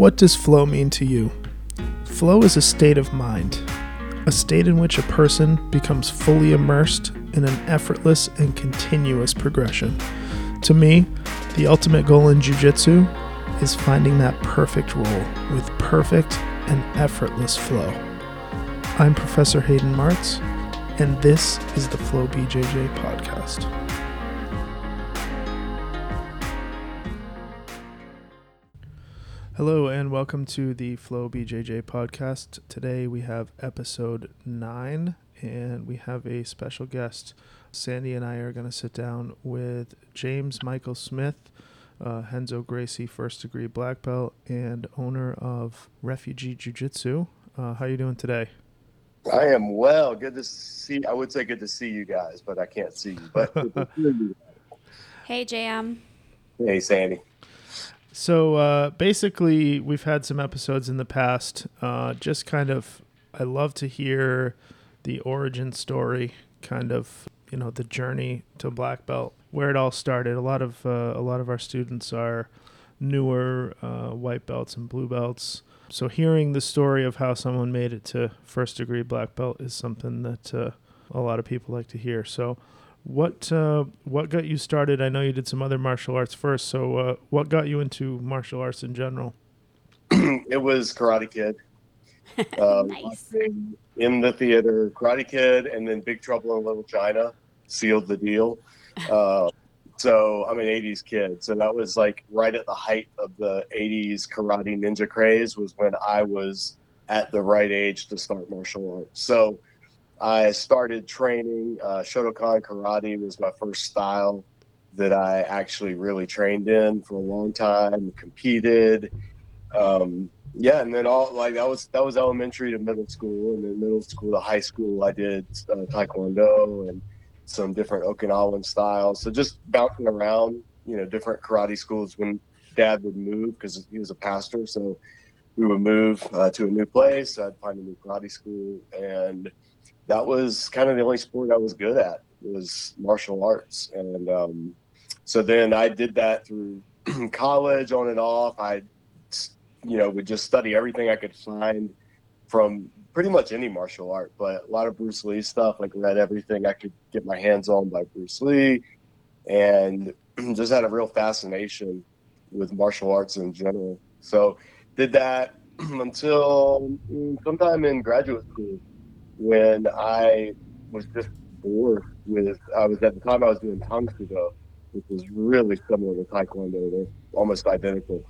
What does flow mean to you? Flow is a state of mind, a state in which a person becomes fully immersed in an effortless and continuous progression. To me, the ultimate goal in Jiu Jitsu is finding that perfect roll with perfect and effortless flow. I'm Professor Hayden Martz, and this is the Flow BJJ podcast. Hello, and welcome to the Flow BJJ podcast. Today we have episode nine, and we have a special guest. Sandy and I are going to sit down with James Michael Smith, uh, Renzo Gracie first degree black belt, and owner of Refugee Jiu Jitsu. Uh, how are you doing today? I am well. Good to see. I would say good to see you guys, but I can't see you. But Hey, JM. hey, Sandy. So uh, basically, we've had some episodes in the past. Uh, just kind of, I love to hear the origin story, kind of, you know, the journey to black belt, where it all started. A lot of uh, a lot of our students are newer uh, white belts and blue belts. So hearing the story of how someone made it to first degree black belt is something that uh, a lot of people like to hear. So what uh, what got you started? I know you did some other martial arts first. So uh, what got you into martial arts in general? it was Karate Kid. Um, Nice. In the theater, Karate Kid, and then Big Trouble in Little China sealed the deal. Uh, so I'm an '80s kid. So that was like right at the height of the '80s karate ninja craze. Was when I was at the right age to start martial arts. So I started training. Uh, Shotokan karate was my first style that I actually really trained in for a long time. Competed. Um, yeah, and then all like that was that was elementary to middle school, and then middle school to high school, I did uh, taekwondo and some different Okinawan styles. So just bouncing around, you know, different karate schools when Dad would move because he was a pastor. So we would move uh, to a new place. I'd find a new karate school, and that was kind of the only sport I was good at was martial arts. And um, so then I did that through college on and off. I you know, would just study everything I could find from pretty much any martial art, but a lot of Bruce Lee stuff, like read everything I could get my hands on by Bruce Lee and just had a real fascination with martial arts in general. So did that until mm, sometime in graduate school when I was just bored with I was at the time I was doing Tang Soo Do, which was really similar to Taekwondo. They're almost identical.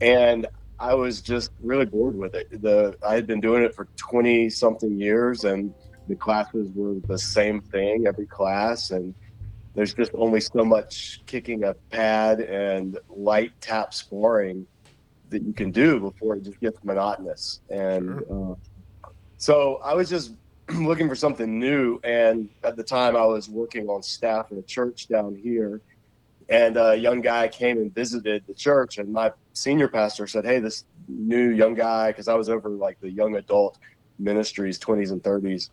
And I was just really bored with it. The I had been doing it for twenty something years, and the classes were the same thing every class, and there's just only so much kicking a pad and light tap sparring that you can do before it just gets monotonous. And uh, so I was just looking for something new, and at the time I was working on staff at a church down here and a young guy came and visited the church and my senior pastor said hey this new young guy because i was over like the young adult ministries 20s and 30s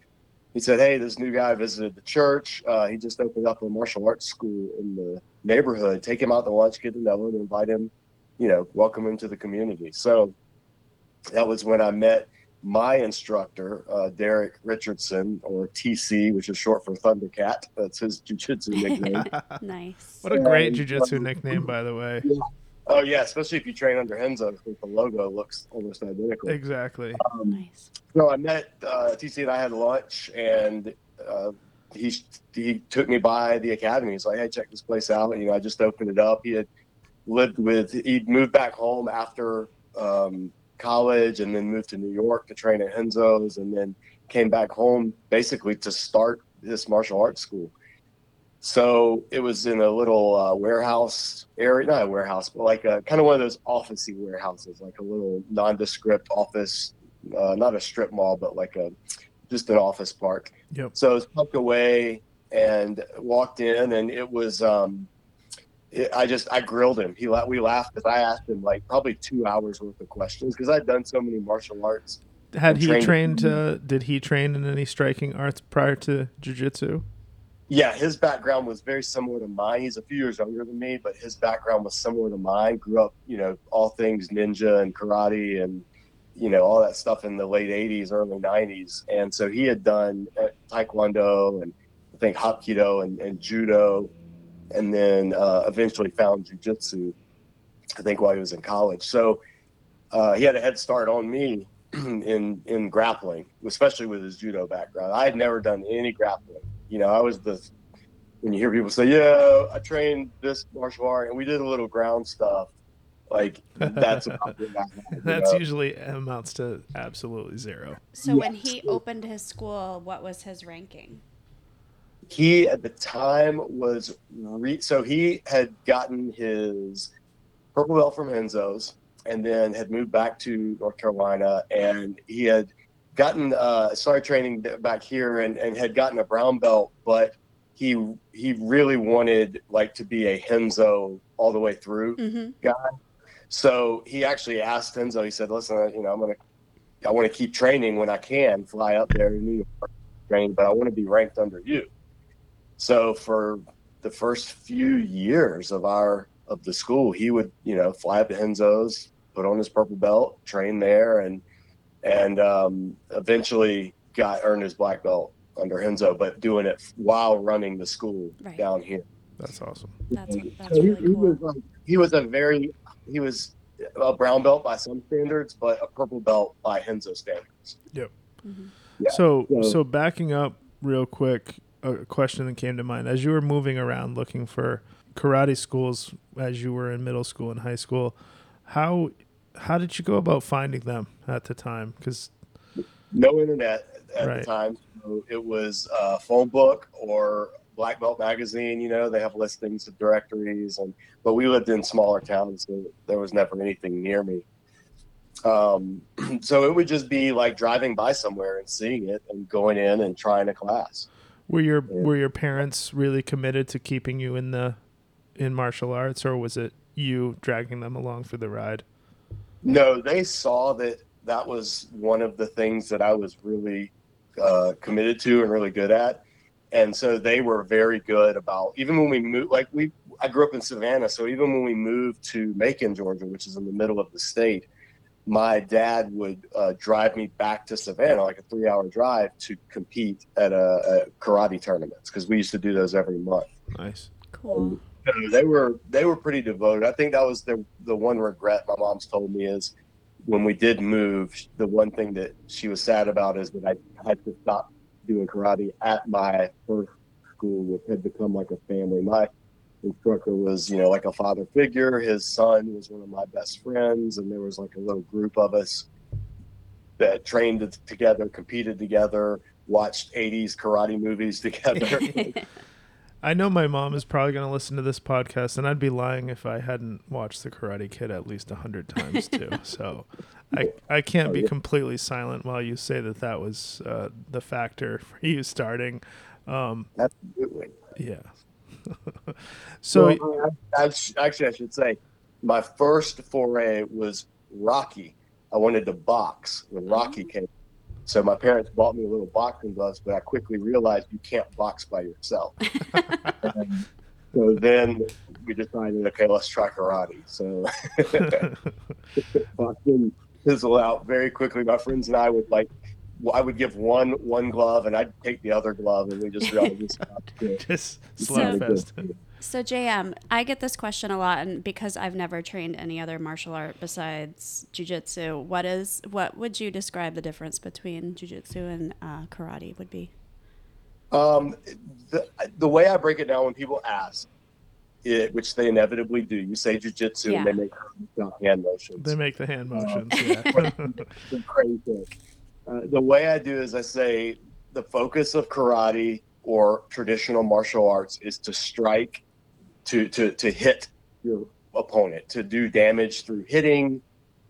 he said hey this new guy visited the church. Uh, he just opened up a martial arts school in the neighborhood. Take him out to lunch get to know him invite him you know welcome him to the community. So that was when i met my instructor, uh, Derek Richardson, or TC, which is short for Thundercat. That's his jiu-jitsu nickname. Nice. What a great jujitsu nickname, by the way. oh yeah, especially if you train under Renzo, because the logo looks almost identical. Exactly. Um, Nice. so I met uh, TC and I had lunch, and uh, he he took me by the academy. He's like, "Hey, check this place out." And, you know, I just opened it up. He had lived with. he'd moved back home after um, college, and then moved to New York to train at Renzo's, and then came back home basically to start this martial arts school. So it was in a little uh, warehouse area, not a warehouse, but like a kind of one of those officey warehouses, like a little nondescript office, uh, not a strip mall, but like a just an office park. Yep. So I was tucked away and walked in, and it was. Um, it, I just I grilled him. He la- we laughed because I asked him like probably two hours worth of questions because I'd done so many martial arts. Had he trained- trained? Uh, did he train in any striking arts prior to jujitsu? yeah, his background was very similar to mine. He's a few years younger than me, but his background was similar to mine. Grew up, you know, all things ninja and karate and you know all that stuff in the late '80s, early '90s, and so he had done uh, taekwondo and I think hapkido and, and judo, and then uh, eventually found jujitsu. I think while he was in college, so uh, he had a head start on me in in grappling, especially with his judo background. I had never done any grappling. You know, I was the when you hear people say, "Yeah, I trained this martial art and we did a little ground stuff," like that's about what I had, you That's know? usually amounts to absolutely zero. So when he opened his school, what was his ranking? He at the time was re- so he had gotten his purple belt from Renzo's and then had moved back to North Carolina and he had gotten uh started training back here and, and had gotten a brown belt but he he really wanted like to be a Renzo all the way through Mm-hmm. so he actually asked Renzo, he said, listen, you know, I'm to, I want to keep training when I can, fly up there to New York, train, but I want to be ranked under you. So for the first few years of our, of the school, he would, you know, fly up to Renzo's, put on his purple belt, train there, and, and um, eventually got, earned his black belt under Renzo, but doing it while running the school Right. down here. That's awesome. That's So that's he, really he cool. was like, he was a very he was a brown belt by some standards, but a purple belt by Renzo standards. Mhm. Yeah, So, so- so backing up real quick, a question that came to mind as you were moving around looking for karate schools as you were in middle school and high school. How how did you go about finding them at the time? Because No internet at Right. the time, so it was a phone book or Black Belt magazine. You know, they have listings of directories, and but we lived in smaller towns, so there was never anything near me. Um, so it would just be like driving by somewhere and seeing it, and going in and trying a class. Were your were your parents really committed to keeping you in the in martial arts, or was it you dragging them along for the ride? No, they saw that that was one of the things that I was really uh, committed to and really good at, and so they were very good about even when we moved. Like we, I grew up in Savannah, so even when we moved to Macon, Georgia, which is in the middle of the state, my dad would uh, drive me back to Savannah, like a three-hour drive, to compete at a, a karate tournaments because we used to do those every month. Nice. Cool. So they were they were pretty devoted. I think that was the the one regret my mom's told me is when we did move. The one thing that she was sad about is that I had to stop doing karate at my first school, which had become like a family. My instructor was you know like a father figure. His son was one of my best friends, and there was like a little group of us that trained together, competed together, watched '80s karate movies together. I know my mom is probably going to listen to this podcast, and I'd be lying if I hadn't watched The Karate Kid at least a hundred times too. so I I can't be completely silent while you say that that was uh, the factor for you starting. Um, Absolutely. yeah. So Well, I, I, actually, I should say, my first foray was Rocky. I wanted to box when mm-hmm. Rocky came. So my parents bought me a little boxing gloves, but I quickly realized you can't box by yourself. So then we decided, okay, let's try karate. So boxing fizzled out very quickly. My friends and I would like, I would give one one glove, and I'd take the other glove, and we just realized this is not just So- slugfest. So JM, I get this question a lot, and because I've never trained any other martial art besides jujitsu, what is what would you describe the difference between jujitsu and uh, karate would be? Um, the, the way I break it down when people ask, it, which they inevitably do, you say jujitsu Yeah. and they make hand motions. They make the hand motions. Yeah. crazy. Uh, the way I do is I say the focus of karate or traditional martial arts is to strike, to to to hit your opponent, to do damage through hitting,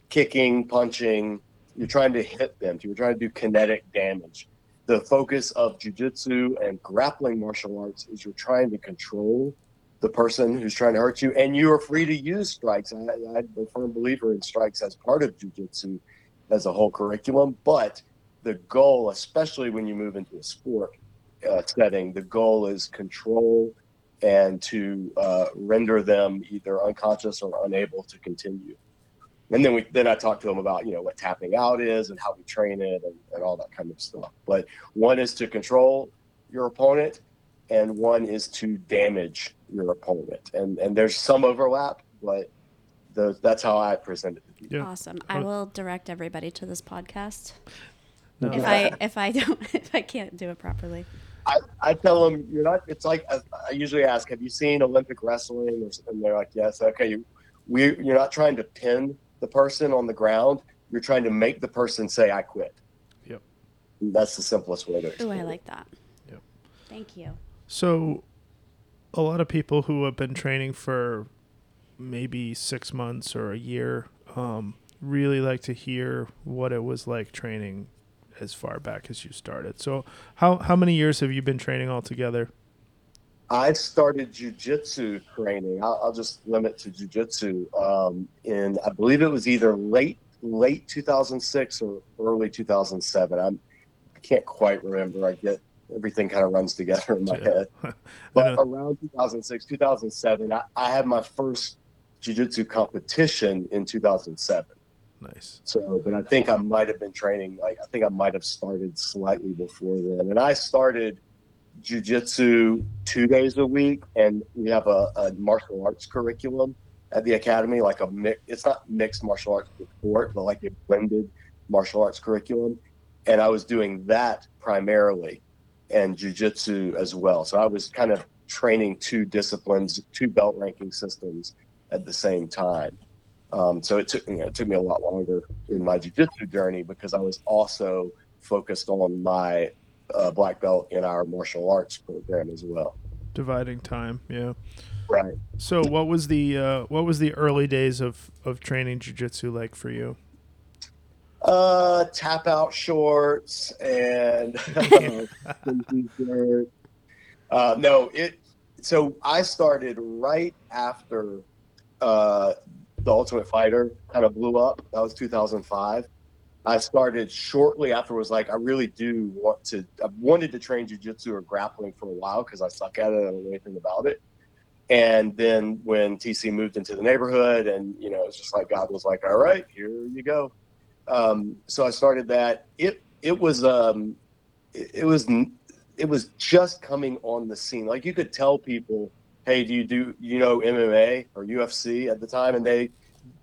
kicking, punching. You're trying to hit them. You're trying to do kinetic damage. The focus of jujitsu and grappling martial arts is you're trying to control the person who's trying to hurt you, and you are free to use strikes. I, I'm a firm believer in strikes as part of jujitsu as a whole curriculum. But the goal, especially when you move into a sport, uh, setting, the goal is control and to uh, render them either unconscious or unable to continue. And then we then I talked to them about you know what tapping out is and how we train it and, and all that kind of stuff. But one is to control your opponent, and one is to damage your opponent. And and there's some overlap, but that's how I present it. Yeah. Awesome. I will direct everybody to this podcast No. if I if I don't if I can't do it properly. I, I tell them you're not. It's like I, I usually ask, "Have you seen Olympic wrestling?" And they're like, "Yes." Okay, you, we you're not trying to pin the person on the ground. You're trying to make the person say, "I quit." Yep. And that's the simplest way to. Ooh, explain I like that. Yep. Thank you. So, a lot of people who have been training for maybe six months or a year um, really like to hear what it was like training as far back as you started. So, how how many years have you been training altogether? I started jujitsu training. I'll, I'll just limit to jujitsu. Um, in I believe it was either late late 2006 or early 2007. I'm I can't quite remember. I get everything kind of runs together in my Yeah. head. But around 2006, 2007, I, I had my first jujitsu competition in 2007. Nice. So, but I think I might have been training. Like, I think I might have started slightly before then. And I started jujitsu two days a week, and we have a, a martial arts curriculum at the academy, like a mix. It's not mixed martial arts sport, but like a blended martial arts curriculum. And I was doing that primarily, and jujitsu as well. So I was kind of training two disciplines, two belt ranking systems at the same time. Um, so it took you know, it took me a lot longer in my jujitsu journey because I was also focused on my uh, black belt in our martial arts program as well. Dividing time, yeah. Right. So, what was the uh, what was the early days of of training jujitsu like for you? Uh, tap out shorts and uh, no, it. So I started right after uh, the Ultimate Fighter kind of blew up. That was 2005. I started shortly after. Was like I really do want to. I wanted to train jujitsu or grappling for a while because I suck at it. I don't know anything about it. And then when TC moved into the neighborhood, and you know, it's just like God was like, "All right, here you go." Um, so I started that. It it was um, it, it was it was just coming on the scene. Like you could tell people, "Hey, do you do you know MMA or UFC?" at the time, and they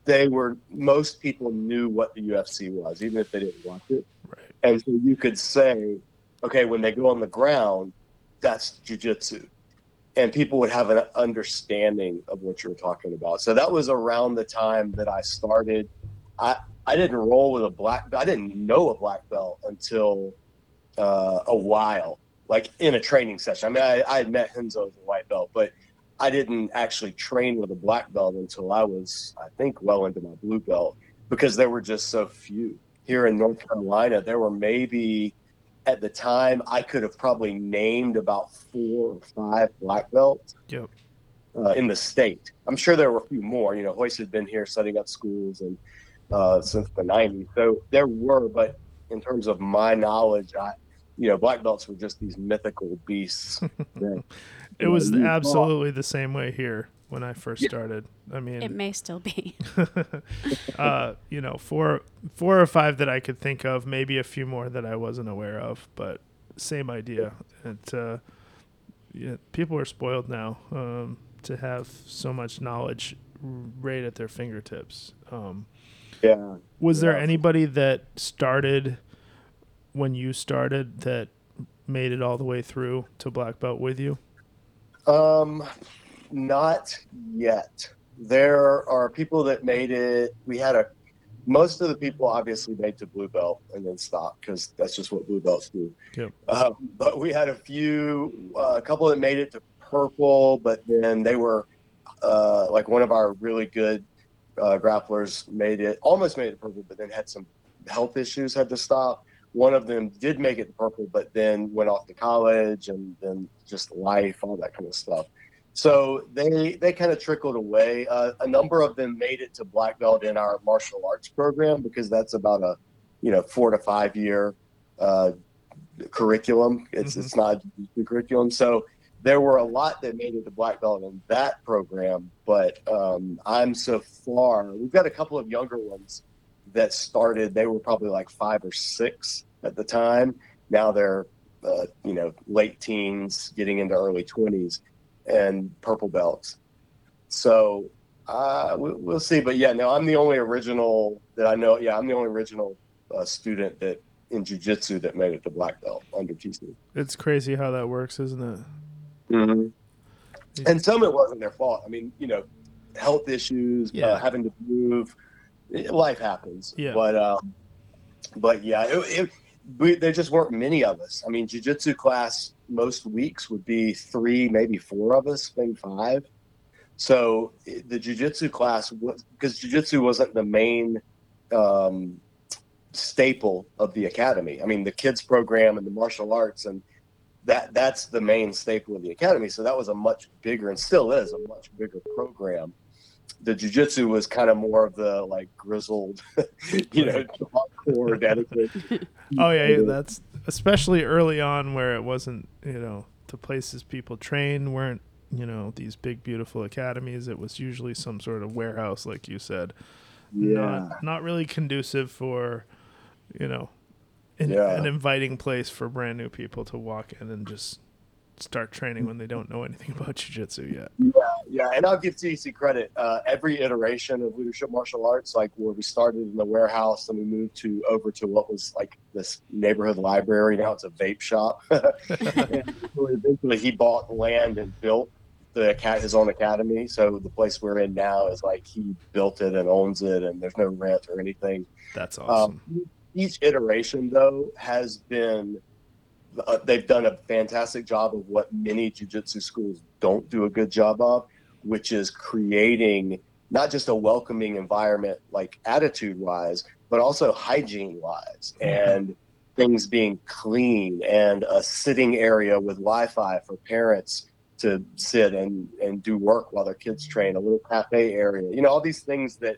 they were most people knew what the UFC was, even if they didn't watch it. Right. And so you could say, okay, when they go on the ground, that's jujitsu. And people would have an understanding of what you were talking about. So that was around the time that I started. I, I didn't roll with a black I didn't know a black belt until uh, a while, like in a training session. I mean, I, I had met Renzo as a white belt, but I didn't actually train with a black belt until I was, I think, well into my blue belt because there were just so few. Here in North Carolina, there were maybe at the time I could have probably named about four or five black belts Yep. uh, in the state. I'm sure there were a few more. You know, Royce had been here setting up schools and uh, since the 90s, so there were. But in terms of my knowledge, I, you know, black belts were just these mythical beasts. that, It was absolutely the same way here when I first Yeah. started. I mean, It may still be. uh, you know, four four or five that I could think of, maybe a few more that I wasn't aware of, but same idea. It, uh, yeah, people are spoiled now um, to have so much knowledge right at their fingertips. Um, Yeah. was there anybody that started when you started that made it all the way through to black belt with you? Um, not yet. There are people that made it. We had a most of the people obviously made to blue belt and then stopped because that's just what blue belts do. Yep. Um, but we had a few, uh, a couple that made it to purple, but then they were uh, like one of our really good uh, grapplers made it, almost made it purple, but then had some health issues, had to stop. One of them did make it to purple, but then went off to college and then just life, all that kind of stuff. So they they kind of trickled away. Uh, a number of them made it to black belt in our martial arts program because that's about a you know four to five year uh, curriculum. It's Mhm. it's not the curriculum. So there were a lot that made it to black belt in that program, but um, I'm so far. We've got a couple of younger ones that started. They were probably like five or six at the time. Now they're uh, you know late teens, getting into early twenties, and purple belts. So uh, we, we'll see. But yeah, no, I'm the only original that I know. Yeah, I'm the only original uh, student that in jujitsu that made it to black belt under TC. It's crazy how that works, isn't it? Mm-hmm. And some it wasn't their fault. I mean, you know, health issues, Yeah. uh, having to move, life happens. Yeah. But um, but yeah, it, it, we, there just weren't many of us. I mean, jujitsu class most weeks would be three, maybe four of us, maybe five. So the jujitsu class was because jujitsu wasn't the main um, staple of the academy. I mean, the kids program and the martial arts and that that's the main staple of the academy. So that was a much bigger and still is a much bigger program. The jujitsu was kind of more of the like grizzled, you know, hardcore dedicated. Oh yeah, yeah, that's especially early on where it wasn't, you know, the places people trained weren't, you know, these big beautiful academies. It was usually some sort of warehouse, like you said. Yeah. Not not really conducive for, you know, an, Yeah. an inviting place for brand new people to walk in and just start training when they don't know anything about jiu-jitsu yet. Yeah, yeah, and I'll give TC credit. Uh, every iteration of leadership martial arts, like where we started in the warehouse, then we moved to over to what was like this neighborhood library. Now it's a vape shop. eventually, he bought land and built the his own academy. So the place we're in now is like he built it and owns it, and there's no rent or anything. That's awesome. Um, each iteration, though, has been uh, they've done a fantastic job of what many jujitsu schools don't do a good job of, which is creating not just a welcoming environment, like attitude wise, but also hygiene wise, and things being clean and a sitting area with Wi-Fi for parents to sit and and do work while their kids train, a little cafe area, you know, all these things that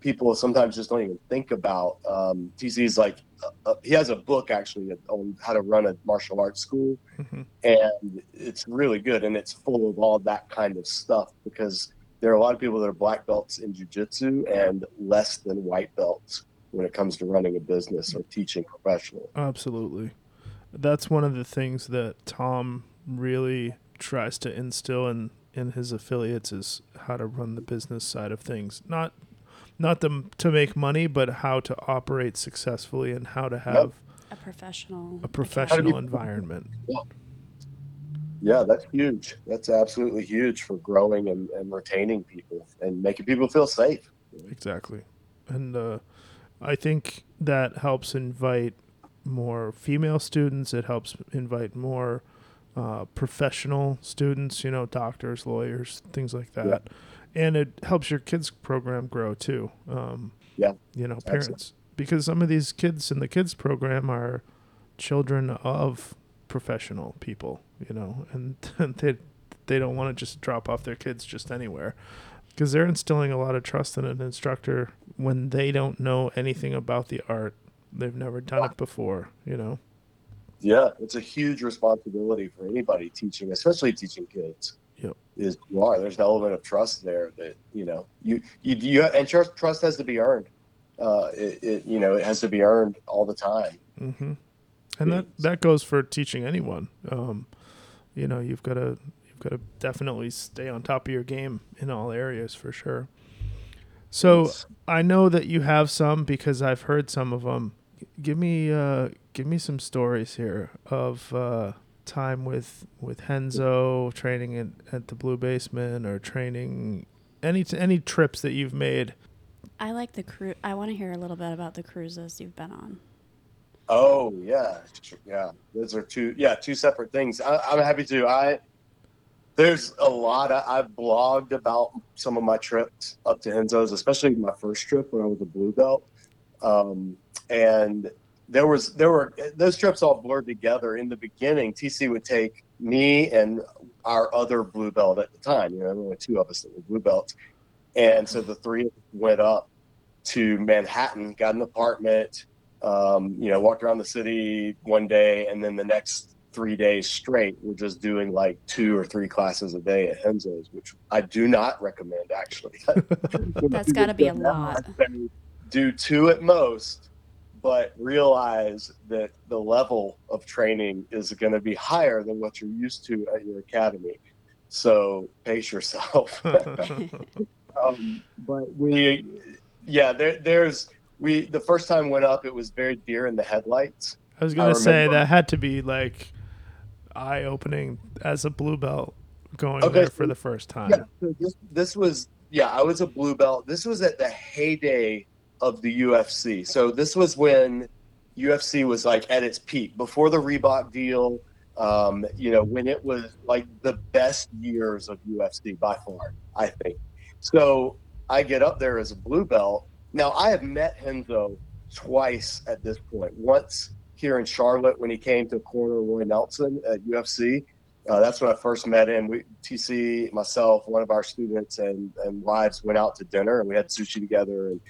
people sometimes just don't even think about. Um, TC's like, uh, uh, he has a book actually on how to run a martial arts school, Mhm. and it's really good and it's full of all that kind of stuff because there are a lot of people that are black belts in jujitsu and less than white belts when it comes to running a business or teaching professionally. Absolutely. That's one of the things that Tom really tries to instill in in his affiliates is how to run the business side of things. Not not the, to make money, but how to operate successfully and how to have A professional. a professional you- environment. Yeah, that's huge. That's absolutely huge for growing and, and retaining people and making people feel safe. Exactly. And uh, I think that helps invite more female students. It helps invite more uh, professional students, you know, doctors, lawyers, things like that. Yeah. And it helps your kids' program grow too. Um, Yeah, You know, parents. Because some of these kids in the kids' program are children of professional people, you know, and they, they don't want to just drop off their kids just anywhere because they're instilling a lot of trust in an instructor when they don't know anything about the art. They've never done it before, you know. Yeah, it's a huge responsibility for anybody teaching, especially teaching kids. Yep. Is you are there's an element of trust there that you know you you you and trust trust has to be earned. Uh, it, it you know it has to be earned all the time. Mm-hmm. And that that goes for teaching anyone. Um, you know, you've got to you've got to definitely stay on top of your game in all areas for sure. So It's- I know that you have some because I've heard some of them. Give me uh, give me some stories here of uh, time with with Renzo training at, at the Blue Basement or training any any trips that you've made. I like the cruise. I want to hear a little bit about the cruises you've been on. Oh yeah, yeah. Those are two yeah two separate things. I, I'm happy to. I there's a lot. I, I've blogged about some of my trips up to Renzo's, especially my first trip when I was a blue belt. Um, and there was there were those trips all blurred together. In the beginning, TC would take me and our other blue belt at the time. You know, there were only two of us that were blue belts, and so the three went up to Manhattan, got an apartment, Um, you know, walked around the city one day, and then the next three days straight, we're just doing like two or three classes a day at Renzo's, which I do not recommend actually. That's got to be a lot. Do two at most, but realize that the level of training is going to be higher than what you're used to at your academy. So pace yourself. um, but we, yeah, there, there's we. The first time went up, it was very deer in the headlights. I was gonna say that had to be like eye opening as a blue belt going okay, there for the first time. Yeah, so this, this was yeah, I was a blue belt. This was at the heyday of the UFC. So this was when UFC was like at its peak before the Reebok deal. Um, you know, when it was like the best years of UFC by far, I think. So I get up there as a blue belt. Now I have met Renzo twice at this point. Once here in Charlotte when he came to corner Roy Nelson at UFC. Uh, that's when I first met him. We, TC, myself, one of our students, and and wives went out to dinner, and we had sushi together, and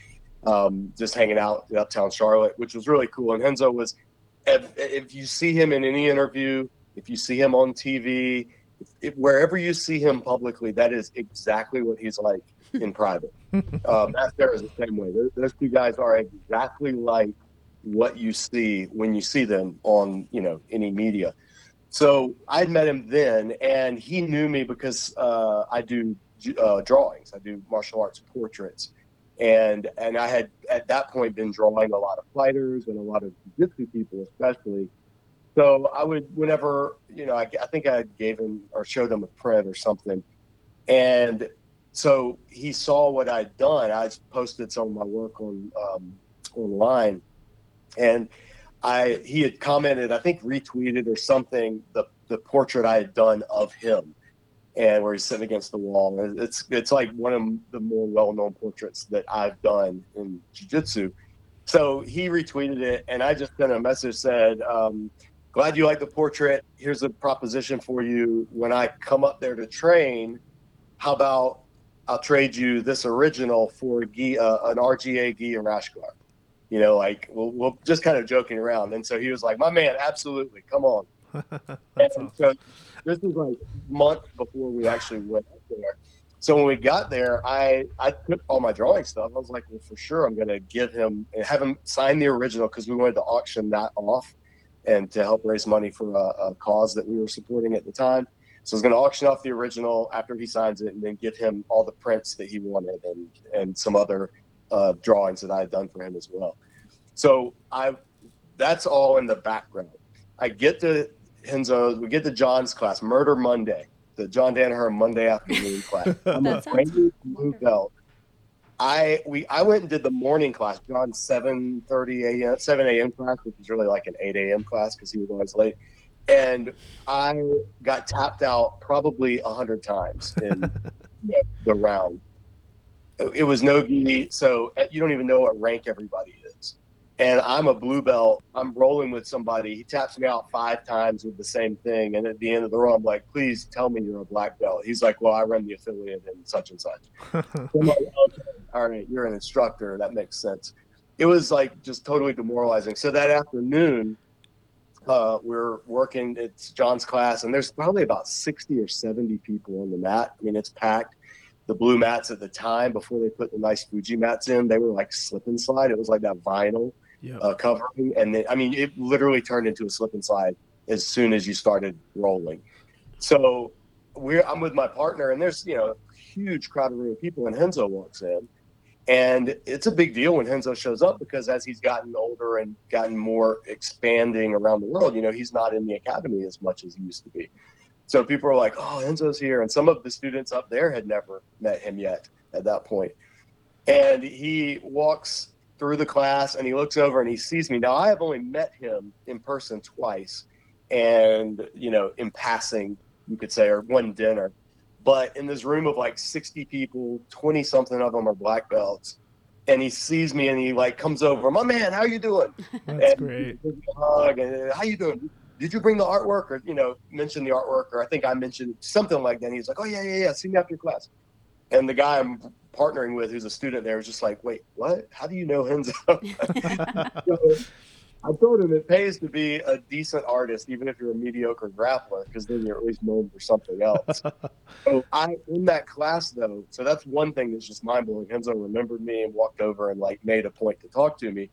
um, just hanging out in uptown Charlotte, which was really cool. And Renzo was, if, if you see him in any interview, if you see him on TV, if, if, wherever you see him publicly, that is exactly what he's like in private. um, Matt Serra is the same way. Those, those two guys are exactly like what you see when you see them on you know any media. So I'd met him then, and he knew me because uh, I do uh, drawings. I do martial arts portraits, and and I had at that point been drawing a lot of fighters and a lot of jiu-jitsu people, especially. So I would, whenever you know, I, I think I gave him or showed him a print or something, and so he saw what I'd done. I posted some of my work on um, online, and I he had commented, I think retweeted or something, the the portrait I had done of him, and where he's sitting against the wall. It's it's like one of the more well known portraits that I've done in jiu-jitsu. So he retweeted it, and I just sent a message said, um, "Glad you like the portrait. Here's a proposition for you. When I come up there to train, how about I'll trade you this original for a gi, uh, an RGA gi and rash guard." you know, like we'll, we'll just kind of joking around. And so he was like, my man, absolutely. Come on. awesome. so this was like months before we actually went up there. So when we got there, I, I took all my drawing stuff. I was like, well, for sure, I'm going to give him and have him sign the original because we wanted to auction that off and to help raise money for a, a cause that we were supporting at the time. So I was going to auction off the original after he signs it and then give him all the prints that he wanted and, and some other uh, drawings that I had done for him as well. So I, that's all in the background. I get to We get to John's class, Murder Monday, the John Danaher Monday afternoon class. I'm a brand blue belt. I we I went and did the morning class, John's seven thirty a.m. seven a.m. class, which is really like an eight a.m. class because he was always late. And I got tapped out probably a hundred times in the round it was no gi, so uh, you don't even know what rank everybody is. And I'm a blue belt. I'm rolling with somebody. He taps me out five times with the same thing. And at the end of the row, I'm like, please tell me you're a black belt. He's like, well, I run the affiliate and such and such. like, okay, all right, you're an instructor. That makes sense. It was like just totally demoralizing. So that afternoon, uh, we're working. It's John's class, and there's probably about 60 or 70 people on the mat. I mean, it's packed the blue mats at the time before they put the nice Fuji mats in, they were like slip and slide. It was like that vinyl yep. uh, covering, and then, I mean, it literally turned into a slip and slide as soon as you started rolling. So we're I'm with my partner, and there's you know a huge crowd of people, and Renzo walks in, and it's a big deal when Renzo shows up because as he's gotten older and gotten more expanding around the world, you know, he's not in the academy as much as he used to be. So people are like, "Oh, Renzo's here," and some of the students up there had never met him yet at that point. And he walks through the class and he looks over and he sees me. Now I have only met him in person twice, and you know, in passing, you could say, or one dinner. But in this room of like 60 people, 20 something of them are black belts. And he sees me and he like comes over, my man, how you doing? That's and great. Hug and, how you doing? did you bring the artwork or you know mention the artwork or i think i mentioned something like that and he's like oh yeah yeah yeah see me after class and the guy i'm partnering with, who's a student there, was just like, "Wait, what? How do you know Renzo?" so I told him it pays to be a decent artist, even if you're a mediocre grappler, because then you're at least known for something else. so I in that class though, so that's one thing that's just mind blowing. Renzo remembered me and walked over and like made a point to talk to me.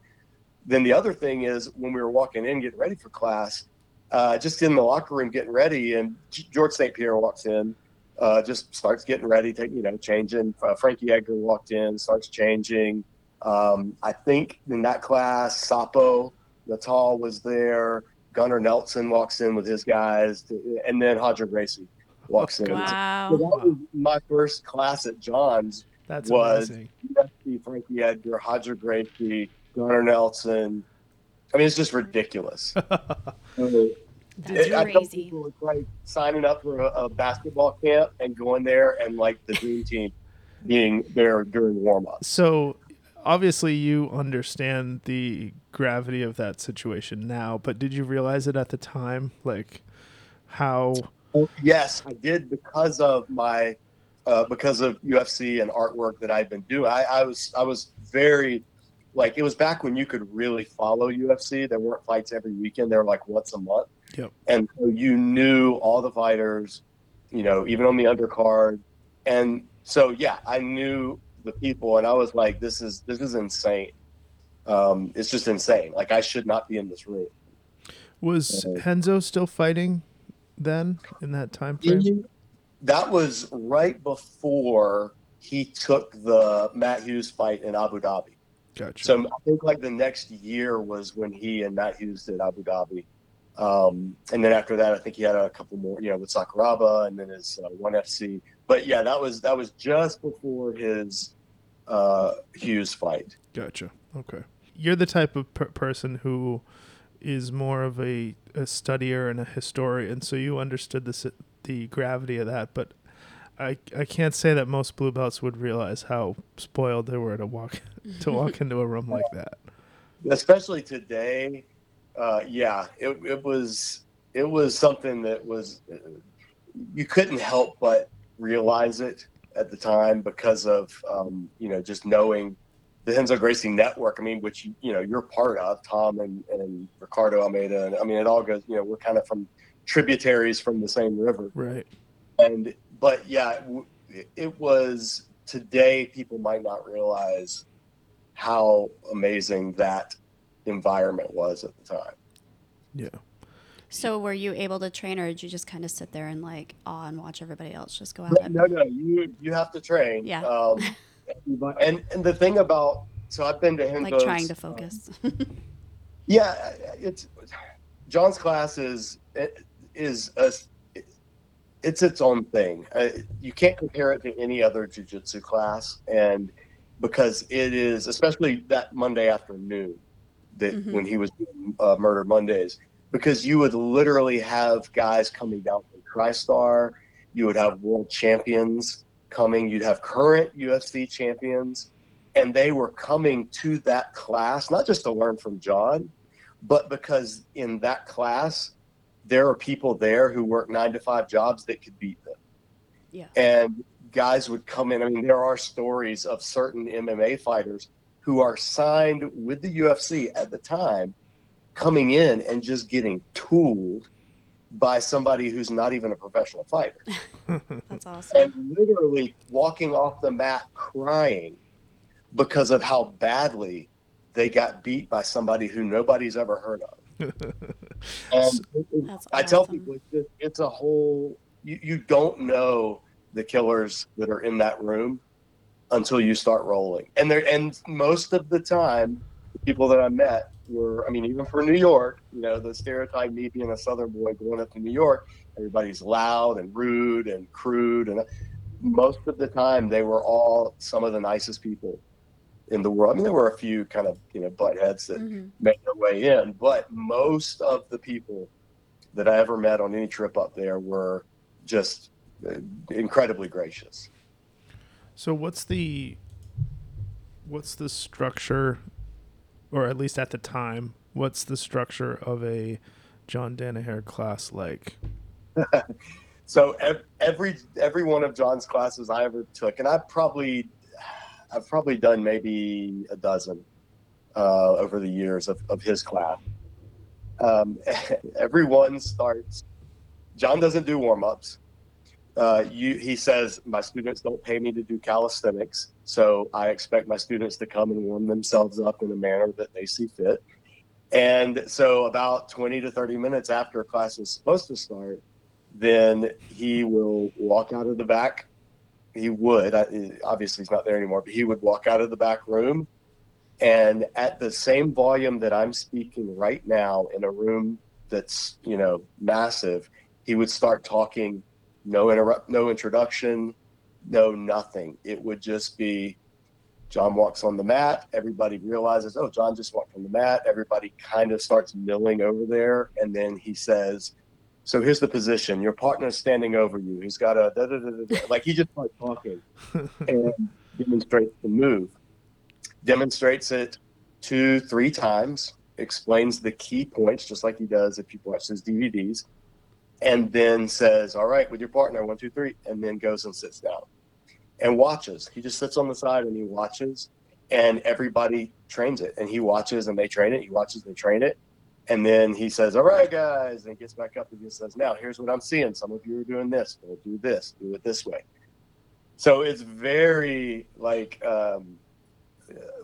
Then the other thing is when we were walking in, getting ready for class, uh, just in the locker room getting ready, and George St. Pierre walks in, uh, just starts getting ready, take, you know, changing. Uh, Frankie Edgar walked in, starts changing. Um, I think in that class, Sapo Natal was there. Gunnar Nelson walks in with his guys, to, and then Roger Gracie walks in. Wow. So that was my first class at John's. That's was amazing. UFC, Frankie Edgar, Roger Gracie, Gunnar Nelson. I mean, it's just ridiculous. So, That's it- I tell crazy. people it's like signing up for a, a basketball camp and going there and like the dream team being there during warm up. So obviously you understand the gravity of that situation now, but did you realize it at the time? Like how Yes, I did because of my uh, because of UFC and artwork that I've been doing. I, I was I was very like it was back when you could really follow UFC. There weren't fights every weekend. They were like once a month. Yep. And so you knew all the fighters, you know, even on the undercard. And so yeah, I knew the people, and I was like, this is this is insane. Um, it's just insane. Like I should not be in this room. was Uh, Renzo still fighting then in that time frame? That was right before he took the Matt Hughes fight in Abu Dhabi. Gotcha. So I think like the next year was when he and Matt Hughes did Abu Dhabi. Um, and then after that, I think he had a couple more, you know, with Sakuraba and then his uh, one FC. But yeah, that was that was just before his uh, Hughes fight. Gotcha. Okay. You're the type of per- person who is more of a, a studier and a historian, so you understood the the gravity of that. But I I can't say that most blue belts would realize how spoiled they were to walk to walk into a room like that. especially today uh, yeah it, it was it was something that was you couldn't help but realize it at the time because of um, you know just knowing the Renzo Gracie network. I mean, which you, you know you're part of, Tom and, and Ricardo Almeida. And I mean, it all goes. You know, we're kind of from tributaries from the same river. Right. And but yeah, w- it was today. People might not realize how amazing that environment was at the time. Yeah. So were you able to train, or did you just kind of sit there and like awe and watch everybody else just go at No, it? no, you you have to train. Yeah. Um, and and the thing about so I've been to Renzo's, Like trying to uh, focus. Yeah, it's John's class is is a, it's its own thing. Uh, you can't compare it to any other jujitsu class, and because it is, especially that Monday afternoon, that Mhm. when he was doing, uh, Murder Mondays, because you would literally have guys coming down from TriStar, you would have world champions coming, you'd have current UFC champions, and they were coming to that class not just to learn from John, but because in that class there are people there who work nine to five jobs that could beat them. Yeah. And guys would come in. I mean, there are stories of certain MMA fighters who are signed with the UFC at the time coming in and just getting tooled by somebody who's not even a professional fighter That's awesome. and literally walking off the mat crying because of how badly they got beat by somebody who nobody's ever heard of. And That's I tell people it's, just, it's a whole, you, you don't know the killers that are in that room until you start rolling. And there, and most of the time, the people that I met were, I mean, even for New York, you know, the stereotype me being a Southern boy going up to New York, everybody's loud and rude and crude. And most of the time, they were all some of the nicest people in the world. I mean, there were a few kind of, you know, butt heads that Mhm. made their way in, but most of the people that I ever met on any trip up there were just uh, incredibly gracious. So what's the what's the structure or at least at the time, what's the structure of a John Danaher class like? So ev- every every one of John's classes I ever took, and I probably I've probably done maybe a dozen uh, over the years of, of his class. Um, everyone starts. John doesn't do warm ups. Uh, you, he says, my students don't pay me to do calisthenics, so I expect my students to come and warm themselves up in a manner that they see fit. And so, about 20 to 30 minutes after class is supposed to start, then he will walk out of the back. He would, obviously, he's not there anymore, but he would walk out of the back room. And at the same volume that I'm speaking right now in a room that's, you know, massive, he would start talking no interrupt, no introduction, no nothing. It would just be John walks on the mat. Everybody realizes, oh, John just walked on the mat. Everybody kind of starts milling over there, and then he says, "So here's the position. Your partner's standing over you. He's got a da, da, da, like he just starts talking and demonstrates the move. Demonstrates it two, three times. Explains the key points, just like he does if you watch his DVDs and then says, All right, with your partner, one, two, three, and then goes and sits down and watches. He just sits on the side and he watches, and everybody trains it. And he watches and they train it. He watches, they train it. And then he says, All right, guys, and gets back up and he says, Now, here's what I'm seeing. Some of you are doing this. We'll do this, do it this way. So it's very like, um,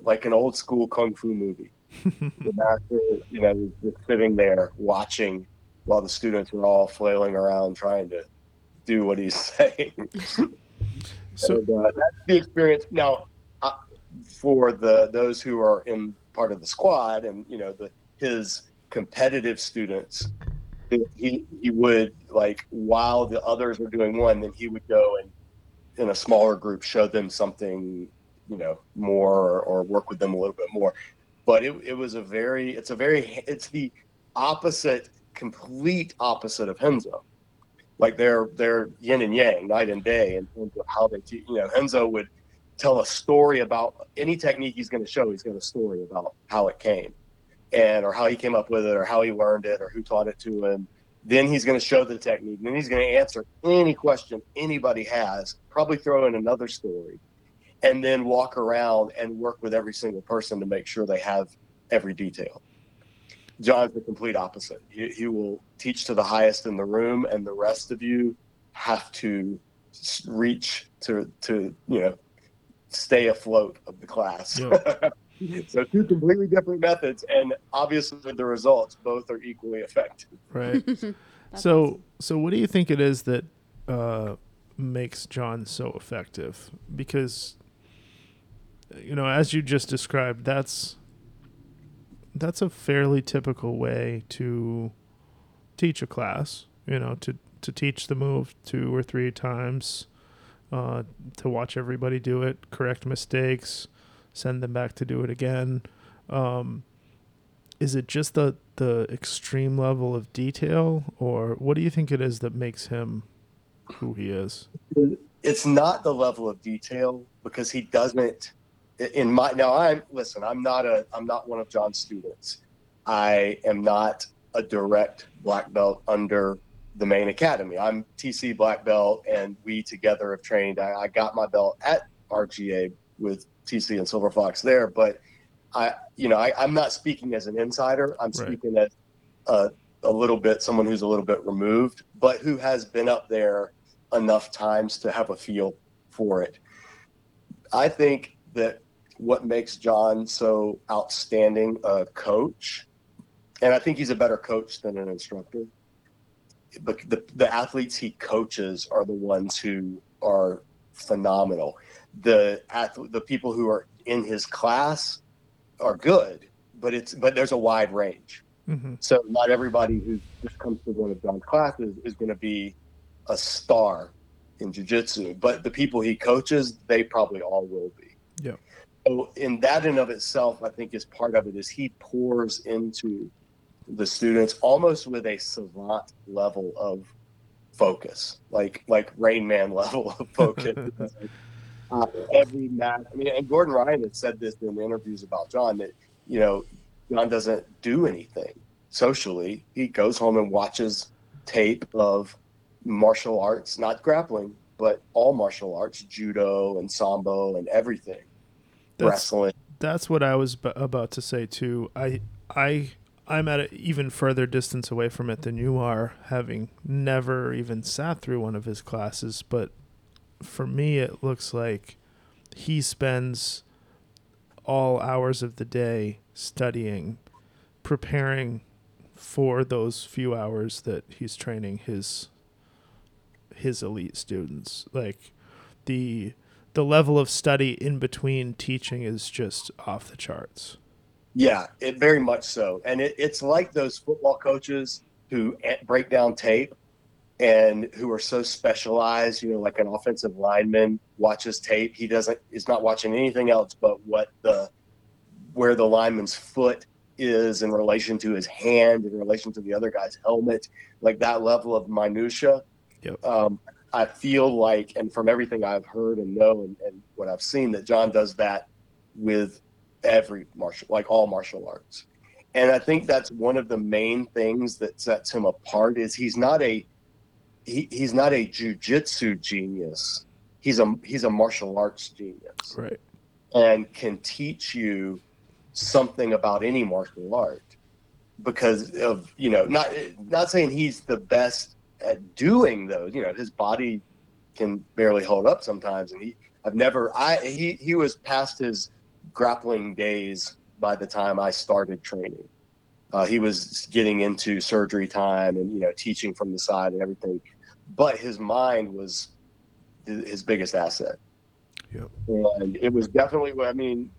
like an old school kung fu movie. the master, you know, just sitting there watching while the students were all flailing around trying to do what he's saying. so and, uh, that's the experience. Now, uh, for the those who are in part of the squad, and you know, the his competitive students, he he would like while the others were doing one, then he would go and in a smaller group show them something, you know, more or, or work with them a little bit more. But it, it was a very, it's a very, it's the opposite complete opposite of Renzo. Like they're they're yin and yang, night and day, in terms of how they teach. You know, Renzo would tell a story about any technique he's going to show. He's got a story about how it came, and or how he came up with it, or how he learned it, or who taught it to him. Then he's going to show the technique. Then he's going to answer any question anybody has. Probably throw in another story, and then walk around and work with every single person to make sure they have every detail. John's the complete opposite. He, he will teach to the highest in the room, and the rest of you have to reach to to you know stay afloat of the class. Yeah. so two completely different methods, and obviously the results both are equally effective. Right. so awesome. so what do you think it is that uh, makes John so effective? Because you know, as you just described, that's that's a fairly typical way to teach a class. You know, to to teach the move two or three times, uh, to watch everybody do it, correct mistakes, send them back to do it again. Um, is it just the the extreme level of detail, or what do you think it is that makes him who he is? It's not the level of detail because he doesn't in my now i'm listen i'm not a i'm not one of john's students. I am not a direct black belt under the main academy. I'm tc black belt and we together have trained. I, I got my belt at rga with tc and silver fox there but i you know I, i'm not speaking as an insider. I'm right. speaking as a, a little bit someone who's a little bit removed but who has been up there enough times to have a feel for it. I think that what makes John so outstanding a coach. And I think he's a better coach than an instructor. But the, the athletes he coaches are the ones who are phenomenal. The the people who are in his class are good, but it's but there's a wide range. Mm-hmm. So not everybody who just comes to one of John's classes is going to be a star in jiu-jitsu, but the people he coaches, they probably all will be. Yeah. So in that in of itself, I think is part of it is he pours into the students almost with a savant level of focus, like like Rain Man level of focus. uh, every match, I mean, and Gordon Ryan had said this in interviews about John that you know John doesn't do anything socially. He goes home and watches tape of martial arts, not grappling, but all martial arts, judo and sambo and everything wrestling. That's what I was b- about to say too. I I I'm at an even further distance away from it than you are, having never even sat through one of his classes. But for me, it looks like he spends all hours of the day studying, preparing for those few hours that he's training his his elite students. Like the the level of study in between teaching is just off the charts. Yeah, it very much so. And it, it's like those football coaches who break down tape and who are so specialized, you know, like an offensive lineman watches tape. He doesn't is not watching anything else but what the where the lineman's foot is in relation to his hand, in relation to the other guy's helmet, like that level of minutia. Yep. Um, I feel like, and from everything I've heard and know and, and what I've seen, that John does that with every martial, like all martial arts. And I think that's one of the main things that sets him apart is he's not a he, he's not a jujitsu genius. He's a he's a martial arts genius Right. and can teach you something about any martial art because of you know not not saying he's the best at doing those you know his body can barely hold up sometimes. And he I've never I he he was past his grappling days by the time I started training. Uh, he was getting into surgery time and you know teaching from the side and everything. But his mind was his biggest asset. Yep. and it was definitely I mean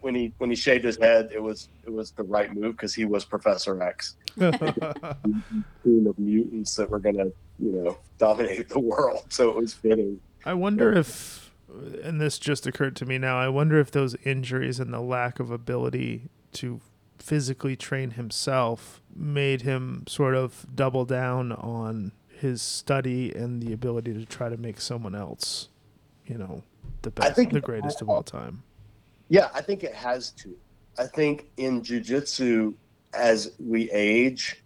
when he when he shaved his head it was it was the right move because he was Professor X team of mutants that were gonna you know dominate the world so it was fitting I wonder if, and this just occurred to me now, I wonder if those injuries and the lack of ability to physically train himself made him sort of double down on his study and the ability to try to make someone else, you know, the best, the greatest of all time. Yeah, I think it has to. I think in jujitsu, as we age,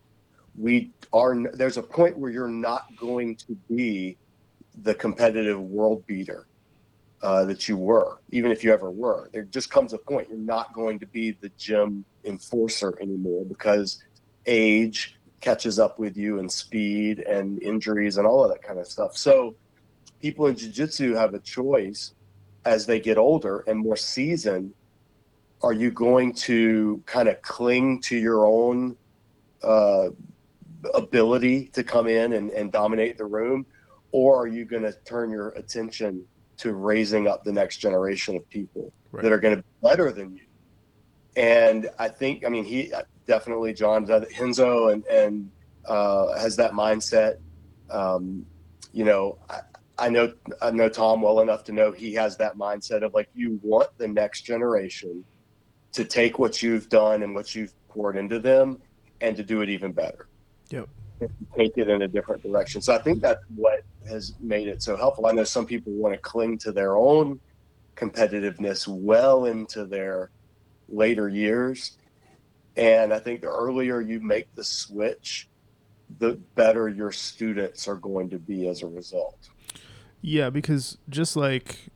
we are there's a point where you're not going to be the competitive world beater uh, that you were, even if you ever were. There just comes a point you're not going to be the gym enforcer anymore because age catches up with you and speed and injuries and all of that kind of stuff. So people in jiu-jitsu have a choice as they get older and more seasoned are you going to kind of cling to your own uh, ability to come in and, and dominate the room? Or are you going to turn your attention to raising up the next generation of people Right. that are going to be better than you? And i think i mean he definitely john renzo and, and uh, has that mindset. Um, you know I, I know I know Tom well enough to know he has that mindset of like you want the next generation to take what you've done and what you've poured into them and to do it even better. Yep. Take it in a different direction. So I think that's what has made it so helpful. I know some people want to cling to their own competitiveness well into their later years. And I think the earlier you make the switch, the better your students are going to be as a result. Yeah, because just like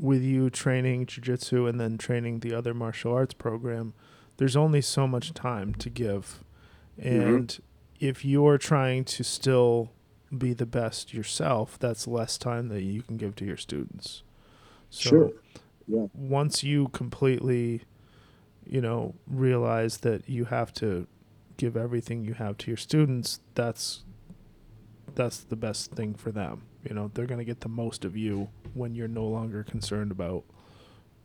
with you training jujitsu and then training the other martial arts program, there's only so much time to give. Mm-hmm. And if you're trying to still be the best yourself, that's less time that you can give to your students. So Sure. Yeah. once you completely, you know, realize that you have to give everything you have to your students, that's that's the best thing for them. You know, they're going to get the most of you when you're no longer concerned about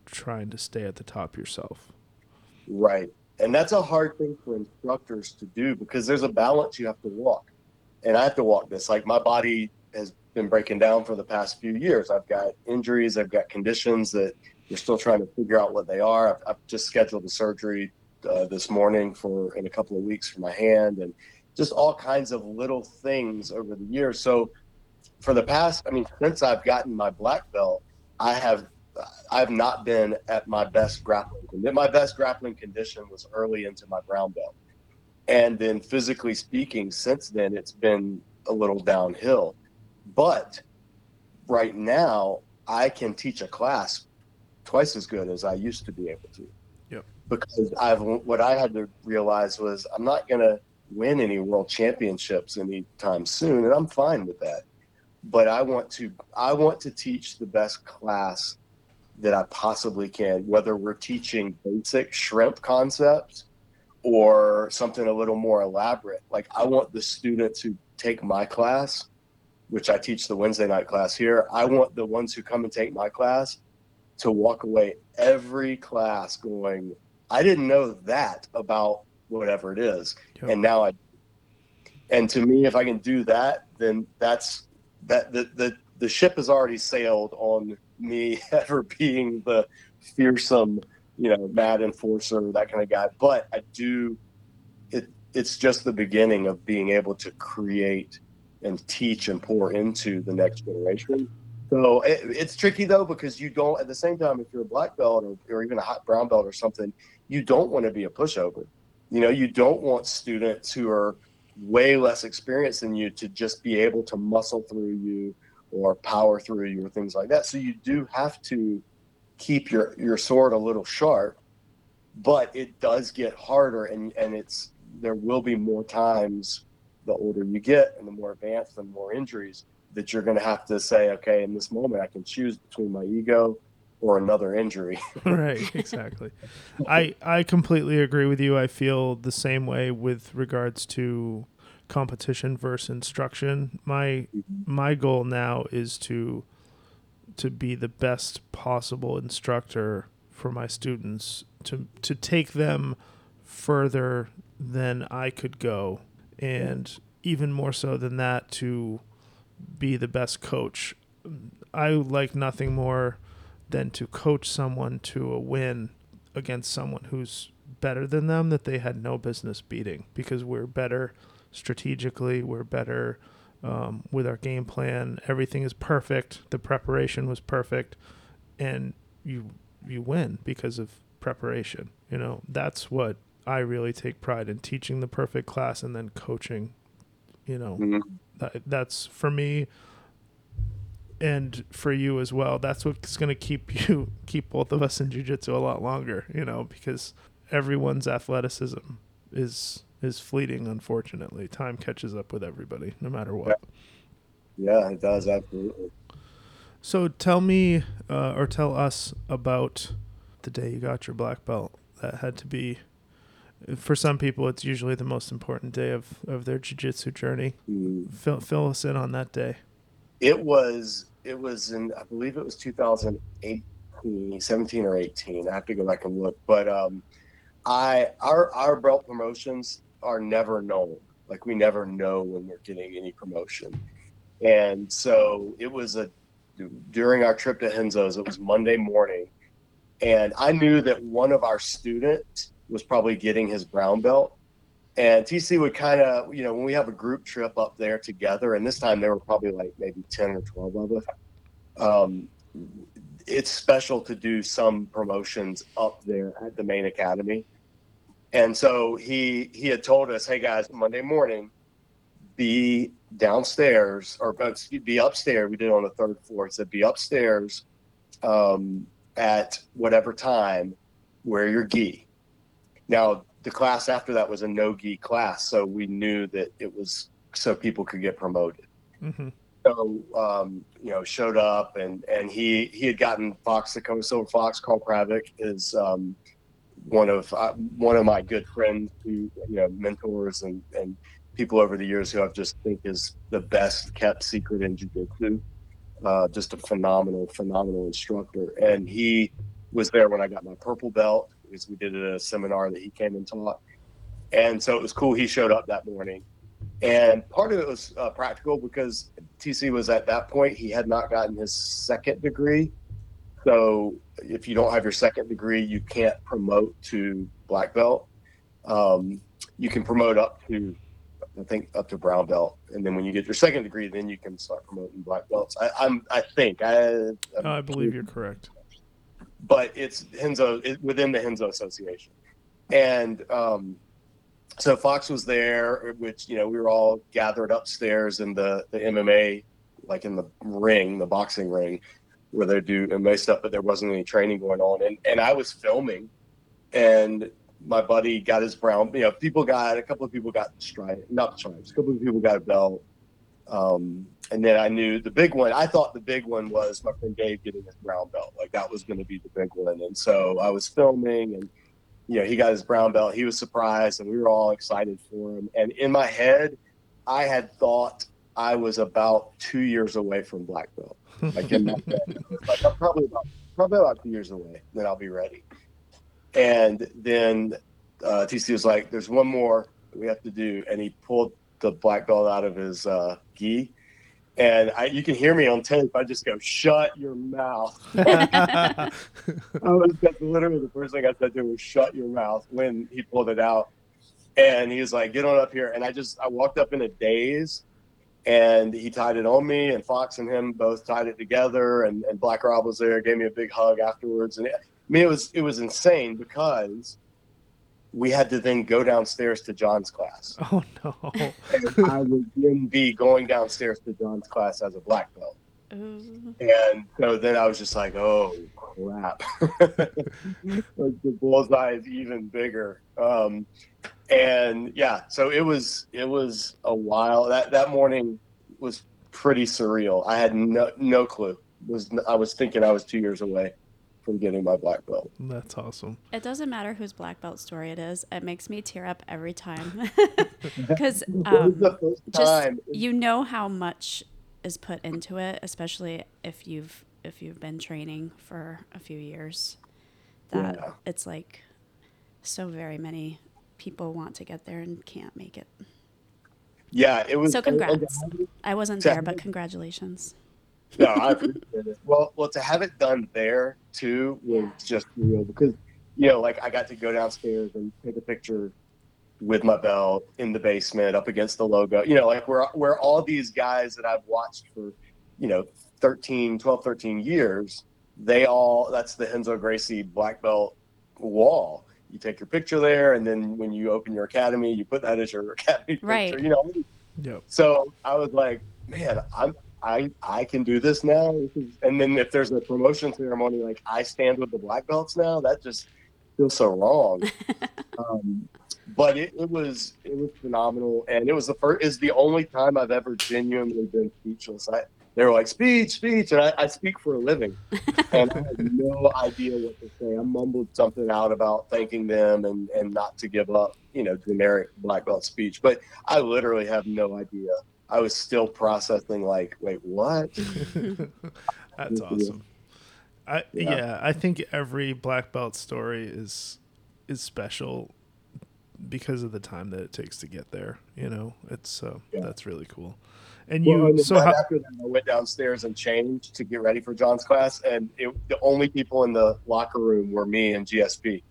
trying to stay at the top yourself. Right. And that's a hard thing for instructors to do because there's a balance you have to walk. And I have to walk this. Like my body has been breaking down for the past few years. I've got injuries, I've got conditions that you're still trying to figure out what they are. I've, I've just scheduled a surgery uh, this morning for in a couple of weeks for my hand and just all kinds of little things over the years. So for the past, I mean, since I've gotten my black belt, I have I've not been at my best grappling. My best grappling condition was early into my brown belt, and then physically speaking, since then it's been a little downhill. But right now, I can teach a class twice as good as I used to be able to. Yep. Because I've what I had to realize was I'm not going to win any world championships anytime soon, and I'm fine with that. But I want to I want to teach the best class that I possibly can, whether we're teaching basic shrimp concepts or something a little more elaborate. Like I want the students who take my class, which I teach the Wednesday night class here, I want the ones who come and take my class to walk away every class going, I didn't know that about whatever it is. Yep. And now I and to me if I can do that, then that's that the the, the ship has already sailed on me ever being the fearsome, you know, mad enforcer, that kind of guy. But I do it it's just the beginning of being able to create and teach and pour into the next generation. So it, it's tricky though because you don't at the same time if you're a black belt or, or even a hot brown belt or something, you don't want to be a pushover. You know, you don't want students who are way less experienced than you to just be able to muscle through you or power through you or things like that. So you do have to keep your your sword a little sharp, but it does get harder and and it's there will be more times the older you get and the more advanced and more injuries that you're going to have to say okay in this moment I can choose between my ego or another injury. right, exactly. I I completely agree with you. I feel the same way with regards to competition versus instruction. My mm-hmm. my goal now is to to be the best possible instructor for my students to to take them further than I could go and even more so than that to be the best coach. I like nothing more than to coach someone to a win against someone who's better than them that they had no business beating because we're better strategically, we're better um, with our game plan. Everything is perfect. The preparation was perfect, and you you win because of preparation. You know that's what I really take pride in teaching the perfect class and then coaching. You know, Mhm. that, that's for me and for you as well. That's what's going to keep you keep both of us in jiu-jitsu a lot longer, you know, because everyone's athleticism is is fleeting unfortunately. Time catches up with everybody no matter what. Yeah, it does absolutely. So tell me uh, or tell us about the day you got your black belt. That had to be for some people it's usually the most important day of, of their jiu-jitsu journey. Mm. Fill, fill us in on that day. It was it was in I believe it was 2018, 17 or 18. I have to go back and look, but um, I our our belt promotions are never known. Like we never know when we're getting any promotion, and so it was a during our trip to Renzo's. It was Monday morning, and I knew that one of our students was probably getting his brown belt. And TC would kind of, you know, when we have a group trip up there together, and this time there were probably like maybe 10 or 12 of us, um, it's special to do some promotions up there at the main academy. And so he he had told us, hey guys, Monday morning, be downstairs or uh, be upstairs. We did it on the third floor. He said, be upstairs um, at whatever time, wear your gi. Now, the class after that was a no gi class, so we knew that it was so people could get promoted. hmm So, um, you know, showed up and and he he had gotten Fox the Coast Silver Fox. Carl Kravik is um, one of uh, one of my good friends who you know mentors and and people over the years who I've just think is the best kept secret in jiu-jitsu. Uh, just a phenomenal, phenomenal instructor. And he was there when I got my purple belt because we did a seminar that he came and taught. And so it was cool. He showed up that morning. And part of it was uh, practical because TC was at that point, he had not gotten his second degree. So if you don't have your second degree, you can't promote to black belt. Um, you can promote up to, I think, up to brown belt, and then when you get your second degree, then you can start promoting black belts. I, I'm, I think, I, I believe you're correct. But it's Renzo it, within the Renzo Association, and um, so Fox was there, which you know we were all gathered upstairs in the the MMA, like in the ring, the boxing ring, where they do MMA stuff, but there wasn't any training going on. And and I was filming, and my buddy got his brown. You know, people got a couple of people got stripes, not stripes. A couple of people got a belt. Um, and then I knew the big one. I thought the big one was my friend Dave getting his brown belt. Like that was going to be the big one. And so I was filming, and you know, he got his brown belt. He was surprised, and we were all excited for him. And in my head, I had thought I was about two years away from black belt. Like in my head, like I'm probably about probably about two years away. Then I'll be ready. And then uh, TC was like, "There's one more we have to do," and he pulled the black belt out of his uh, and I, you can hear me on tape. I just go, "Shut your mouth." I was that's literally the first thing I said to him was, "Shut your mouth." When he pulled it out, and he was like, "Get on up here," and I just I walked up in a daze. And he tied it on me, and Fox and him both tied it together. And, and Black Rob was there, gave me a big hug afterwards. And it, I mean, it was it was insane because we had to then go downstairs to John's class. Oh no. And I would then be going downstairs to John's class as a black belt. Ooh. And so then I was just like, oh crap. like the bullseye is even bigger. Um, and yeah, so it was it was a while. That that morning was pretty surreal. I had no no clue. Was I was thinking I was two years away from getting my black belt. That's awesome. It doesn't matter whose black belt story it is. It makes me tear up every time because um, just time. you know how much is put into it, especially if you've if you've been training for a few years. That Yeah. it's like so very many people want to get there and can't make it. Yeah, it was. So and- and to congrats. have it- I wasn't there, but it- congratulations. No, I appreciate it. Well, well, to have it done there too was Yeah. just real because you know, like I got to go downstairs and take a picture with my belt in the basement up against the logo. You know, like where where all these guys that I've watched for, you know, 13, 12, 13 years, they all that's the Renzo Gracie black belt wall. You take your picture there, and then when you open your academy, you put that as your academy Right. picture. You know, Yep. so I was like, man, I'm I I can do this now. And then if there's a promotion ceremony, like I stand with the black belts now, that just feels so wrong. um, but it, it was it was phenomenal, and it was the first is the only time I've ever genuinely been speechless. I they were like speech, speech, and I, I speak for a living, and I had no idea what to say. I mumbled something out about thanking them and and not to give up, you know, generic black belt speech, but I literally have no idea. I was still processing like, wait, what? That's awesome. I Yeah. yeah. I think every black belt story is is special because of the time that it takes to get there. You know, it's uh, Yeah. that's really cool. And Well, you and so how, after that, I went downstairs and changed to get ready for John's class, and it, the only people in the locker room were me and GSP,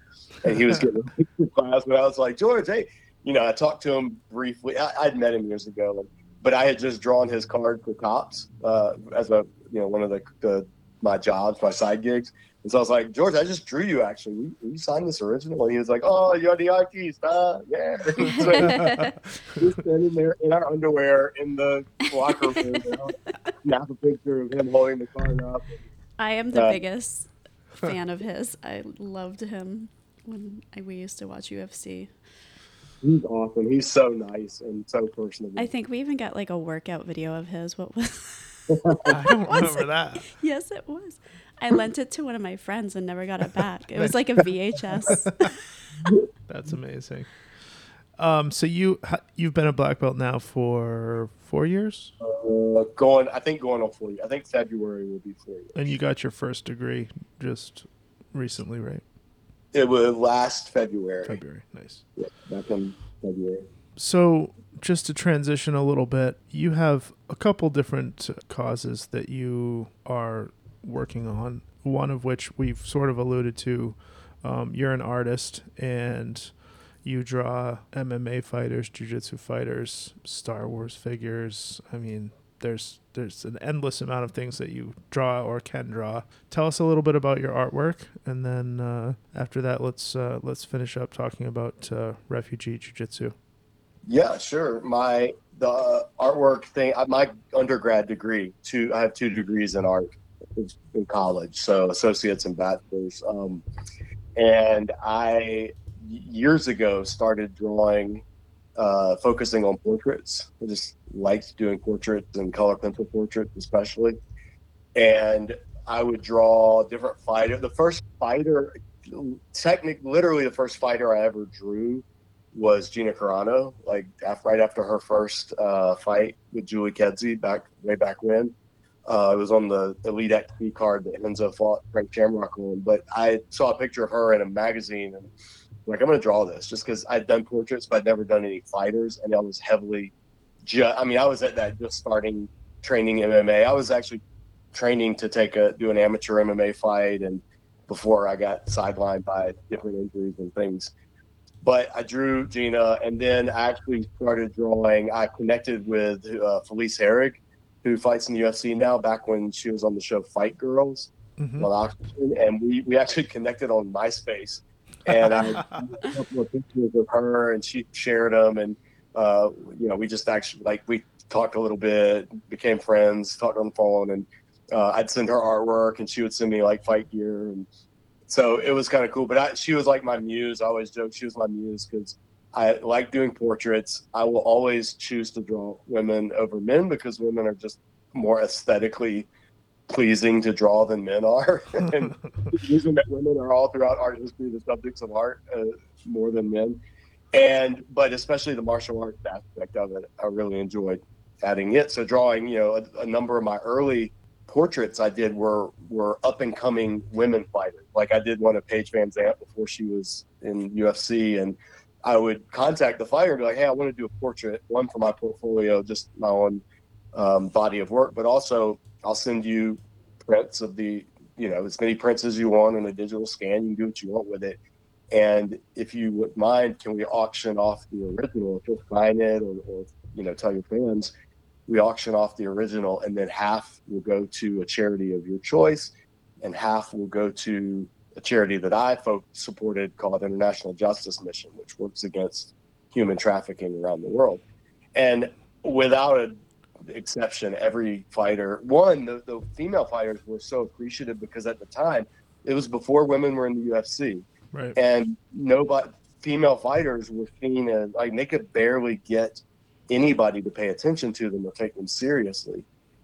and he was getting ready for class. But I was like, George, hey, you know, I talked to him briefly. I, I'd met him years ago, but I had just drawn his card for Topps uh, as a you know one of the, the my jobs, my side gigs. And so I was like, George, I just drew you actually. Will, will you sign this original? And he was like, Oh, you're the artist, huh? Yeah. So we're standing there in our underwear in the locker room. You know, snap a picture of him holding the card up. I am the Uh, biggest fan of his. I loved him when I, we used to watch UFC. He's awesome. He's so nice and so personable. I think we even got like a workout video of his. What was? I don't Was remember it? that. yes, it was. I lent it to one of my friends and never got it back. It was like a VHS. That's amazing. Um, so you you've been a black belt now for four years, uh, going, I think going on four years. I think February will be four years. and you got your first degree just recently, right? It was last February. February. Nice. Yeah, back in February. So, just to transition a little bit, you have a couple different causes that you are working on. One of which we've sort of alluded to. Um, you're an artist and you draw MMA fighters, jiu-jitsu fighters, Star Wars figures. I mean, there's there's an endless amount of things that you draw or can draw. Tell us a little bit about your artwork, and then uh, after that, let's uh, let's finish up talking about uh, refugee jiu-jitsu. Yeah, sure. My the artwork thing. My undergrad degree. Two. I have two degrees in art. in college, so associates and bachelors. Um, and I years ago started drawing, uh, focusing on portraits. I just liked doing portraits and color pencil portraits, especially. And I would draw different fighter. The first fighter, technically, literally the first fighter I ever drew was Gina Carano, like right after her first uh, fight with Julie Kedzie back way back when. Uh, it was on the EliteXC card that Renzo fought Frank Shamrock on. But I saw a picture of her in a magazine and like I'm gonna draw this just because I'd done portraits, but I'd never done any fighters, and I was heavily. Ju- I mean, I was at that just starting training MMA. I was actually training to take a do an amateur MMA fight, and before I got sidelined by different injuries and things. But I drew Gina, and then I actually started drawing. I connected with uh, Felice Herrig, who fights in the UFC now. Back when she was on the show Fight Girls Mhm. on Oxygen, and we we actually connected on MySpace. And I a couple of pictures of her, and she shared them, and uh, you know, we just actually like we talked a little bit, became friends, talked on the phone, and uh, I'd send her artwork, and she would send me like fight gear, and so it was kind of cool. But I, she was like my muse. I always joke she was my muse because I like doing portraits. I will always choose to draw women over men because women are just more aesthetically pleasing to draw than men are. and reason that women are all throughout art history the subjects of art uh, more than men. And but especially the martial arts aspect of it, I really enjoyed adding it. So drawing, you know, a, a number of my early portraits I did were were up and coming women fighters. Like I did one of Paige Van Zant before she was in UFC, and I would contact the fighter and be like, "Hey, I want to do a portrait, one for my portfolio, just my own um, body of work, but also I'll send you prints of the, you know, as many prints as you want in a digital scan. You can do what you want with it." And if you would mind, can we auction off the original? If you'll sign it or, or you know, tell your fans, we auction off the original, and then half will go to a charity of your choice, and half will go to a charity that I supported called International Justice Mission, which works against human trafficking around the world. And without an exception, every fighter, one, the, the female fighters were so appreciative because at the time, it was before women were in the UFC Right. and nobody female fighters were seen as like they could barely get anybody to pay attention to them or take them seriously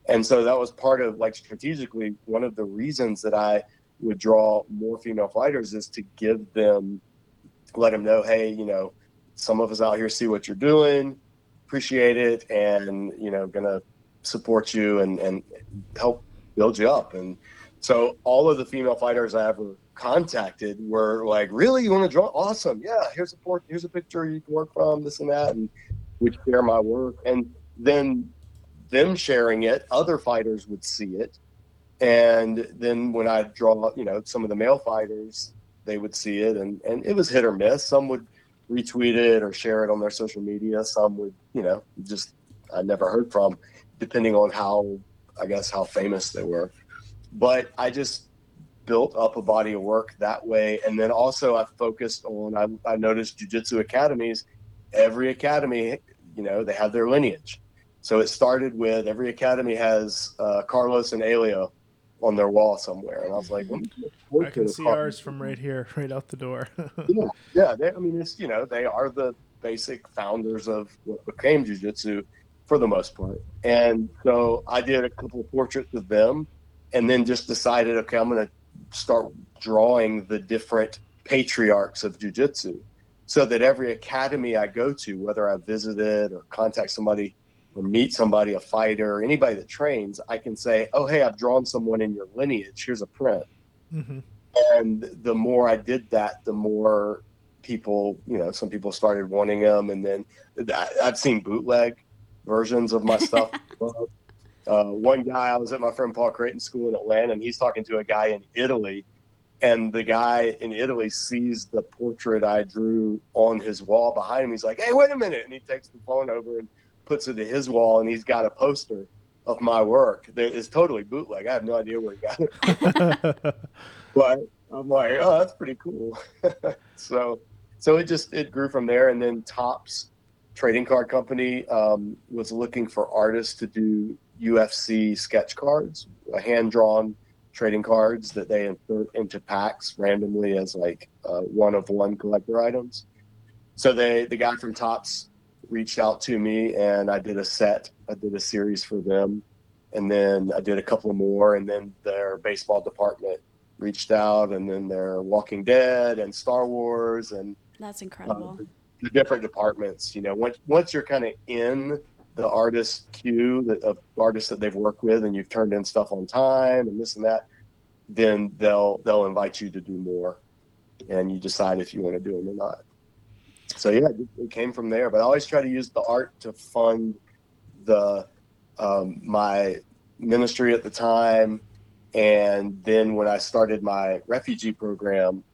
and so that was part of like strategically one of the reasons that i would draw more female fighters is to give them let them know hey you know some of us out here see what you're doing appreciate it and you know gonna support you and and help build you up and so all of the female fighters i ever contacted were like, "Really, you want to draw? Awesome! Yeah, here's a port, here's a picture you can work from, this and that," and would share my work. And then them sharing it, other fighters would see it, and then when I draw, you know, some of the male fighters, they would see it, and and it was hit or miss. Some would retweet it or share it on their social media. Some would, you know, just I never heard from, depending on how I guess how famous they were. But I just built up a body of work that way. And then also I focused on, I, I noticed jujitsu academies, every academy, you know, they have their lineage. So it started with every academy has uh, Carlos and Elio on their wall somewhere. And I was like, let me do a I can see ours from right here, right out the door. Yeah, yeah. They, I mean, it's you know, they are the basic founders of what became jujitsu for the most part. And so I did a couple of portraits of them, and then just decided, okay, I'm going to start drawing the different patriarchs of jujitsu, so that every academy I go to, whether I visited or contact somebody or meet somebody, a fighter, or anybody that trains, I can say, oh, hey, I've drawn someone in your lineage. Here's a print hmm and the more I did that, the more people, you know, some people started wanting them, and then I've seen bootleg versions of my stuff. Uh, one guy, I was at my friend Paul Creighton school in Atlanta, and he's talking to a guy in Italy, and the guy in Italy sees the portrait I drew on his wall behind him. He's like, "Hey, wait a minute!" and he takes the phone over and puts it to his wall, and he's got a poster of my work that is totally bootleg. I have no idea where he got it but I'm like, oh, that's pretty cool. so, so it just it grew from there, and then Topps Trading Card Company um, was looking for artists to do UFC sketch cards, hand drawn trading cards that they insert into packs randomly as like uh, one of one collector items. So they the guy from Topps reached out to me and I did a set. I did a series for them, and then I did a couple more, and then their baseball department reached out, and then their Walking Dead and Star Wars and That's incredible. uh, the different departments. You know, once once you're kind of in the artist queue that, of artists that they've worked with, and you've turned in stuff on time and this and that, then they'll they'll invite you to do more, and you decide if you want to do them or not. So yeah, it, came from there. But I always try to use the art to fund the um, my ministry at the time, and then when I started my refugee program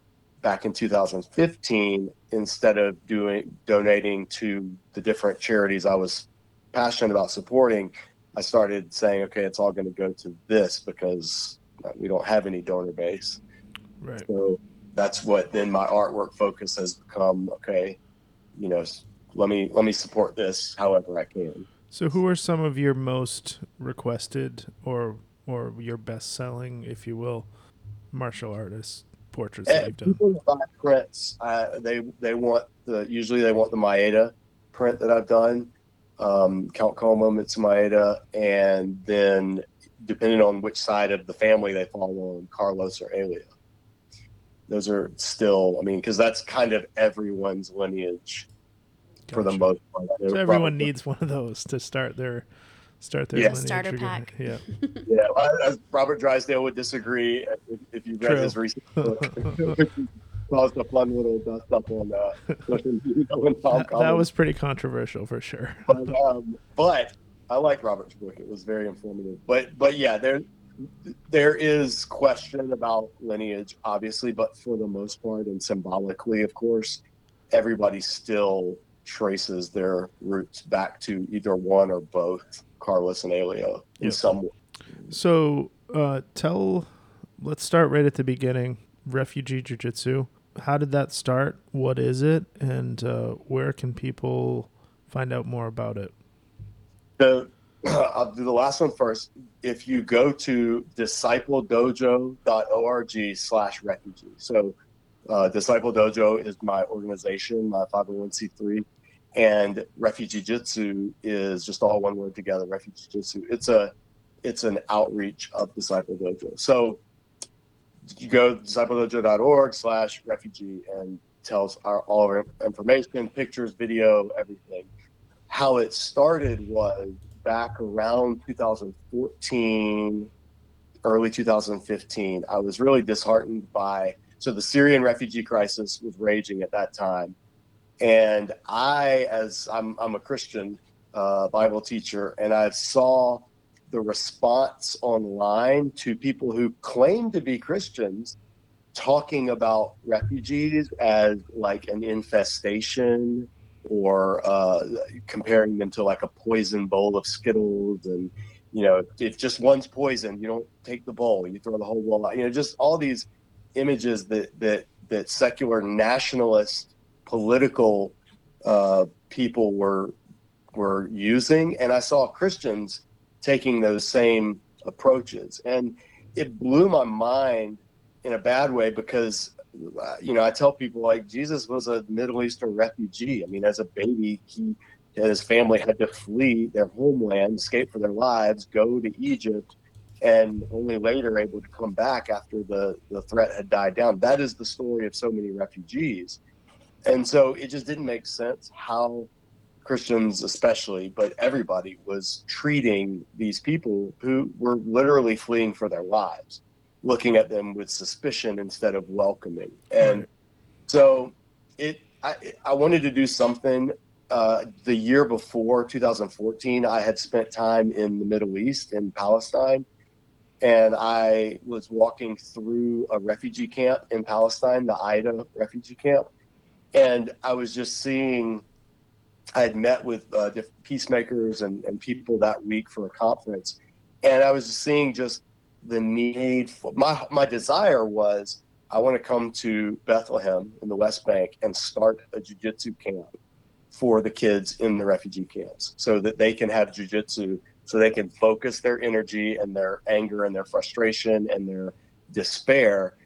back in 2015 instead of doing donating to the different charities I was passionate about supporting, I started saying, okay, it's all going to go to this because uh, we don't have any donor base. Right. So that's what then my artwork focus has become. Okay, you know, let me let me support this however I can. So, who are some of your most requested or or your best selling, if you will, martial artists portraits that you've done? people buy prints, uh, they they want the usually they want the Maeda print that I've done, um, Count Koma, Mitsu Maeda, and then depending on which side of the family they fall on, Carlos or Elio. Those are still, I mean, because that's kind of everyone's lineage for the Gotcha. most part. So everyone needs one of those to start their start their Yeah. lineage Starter again. pack. Yeah. Yeah, well, as Robert Drysdale would disagree if, if you read True. his recent book. caused a fun little dust up on uh, when Tom That, that was pretty controversial for sure. but, um, but I like Robert's book. It was very informative. But but yeah, there there is question about lineage, obviously, but for the most part and symbolically, of course, everybody still traces their roots back to either one or both Carlos and Elio in Yep. some way. So, uh, tell. Let's start right at the beginning. Refugee Jiu Jitsu. How did that start? What is it? And uh, where can people find out more about it? The I'll do the last one first. If you go to discipledojo.org slash refugee. So uh, Disciple Dojo is my organization, my 501c3, and RefugeeJitsu is just all one word together, RefugeeJitsu. It's a it's an outreach of Disciple Dojo. So you go discipledojo.org slash refugee and tells our, all our information, pictures, video, everything. How it started was back around 2014, early 2015. I was really disheartened by so the Syrian refugee crisis was raging at that time, and I, as I'm, I'm a Christian uh, Bible teacher, and I saw the response online to people who claim to be Christians talking about refugees as like an infestation or uh, comparing them to like a poison bowl of Skittles. And, you know, if just one's poison, you don't take the bowl, you throw the whole bowl out. You know, just all these images that, that, that secular nationalist political uh, people were, were using. And I saw Christians taking those same approaches. And it blew my mind in a bad way because uh, you know I tell people like Jesus was a Middle Eastern refugee. I mean, as a baby, he his family had to flee their homeland, escape for their lives, go to Egypt, and only later able to come back after the the threat had died down. That is the story of so many refugees, and so it just didn't make sense how Christians especially, but everybody was treating these people who were literally fleeing for their lives, looking at them with suspicion instead of welcoming. And so it I, I wanted to do something uh, the year before 2014 I had spent time in the Middle East in Palestine and I was walking through a refugee camp in Palestine, the Aida refugee camp, and I was just seeing I had met with uh, different peacemakers and, and people that week for a conference, and I was seeing just the need for my my desire was I want to come to Bethlehem in the West Bank and start a jujitsu camp for the kids in the refugee camps, so that they can have jujitsu so they can focus their energy and their anger and their frustration and their despair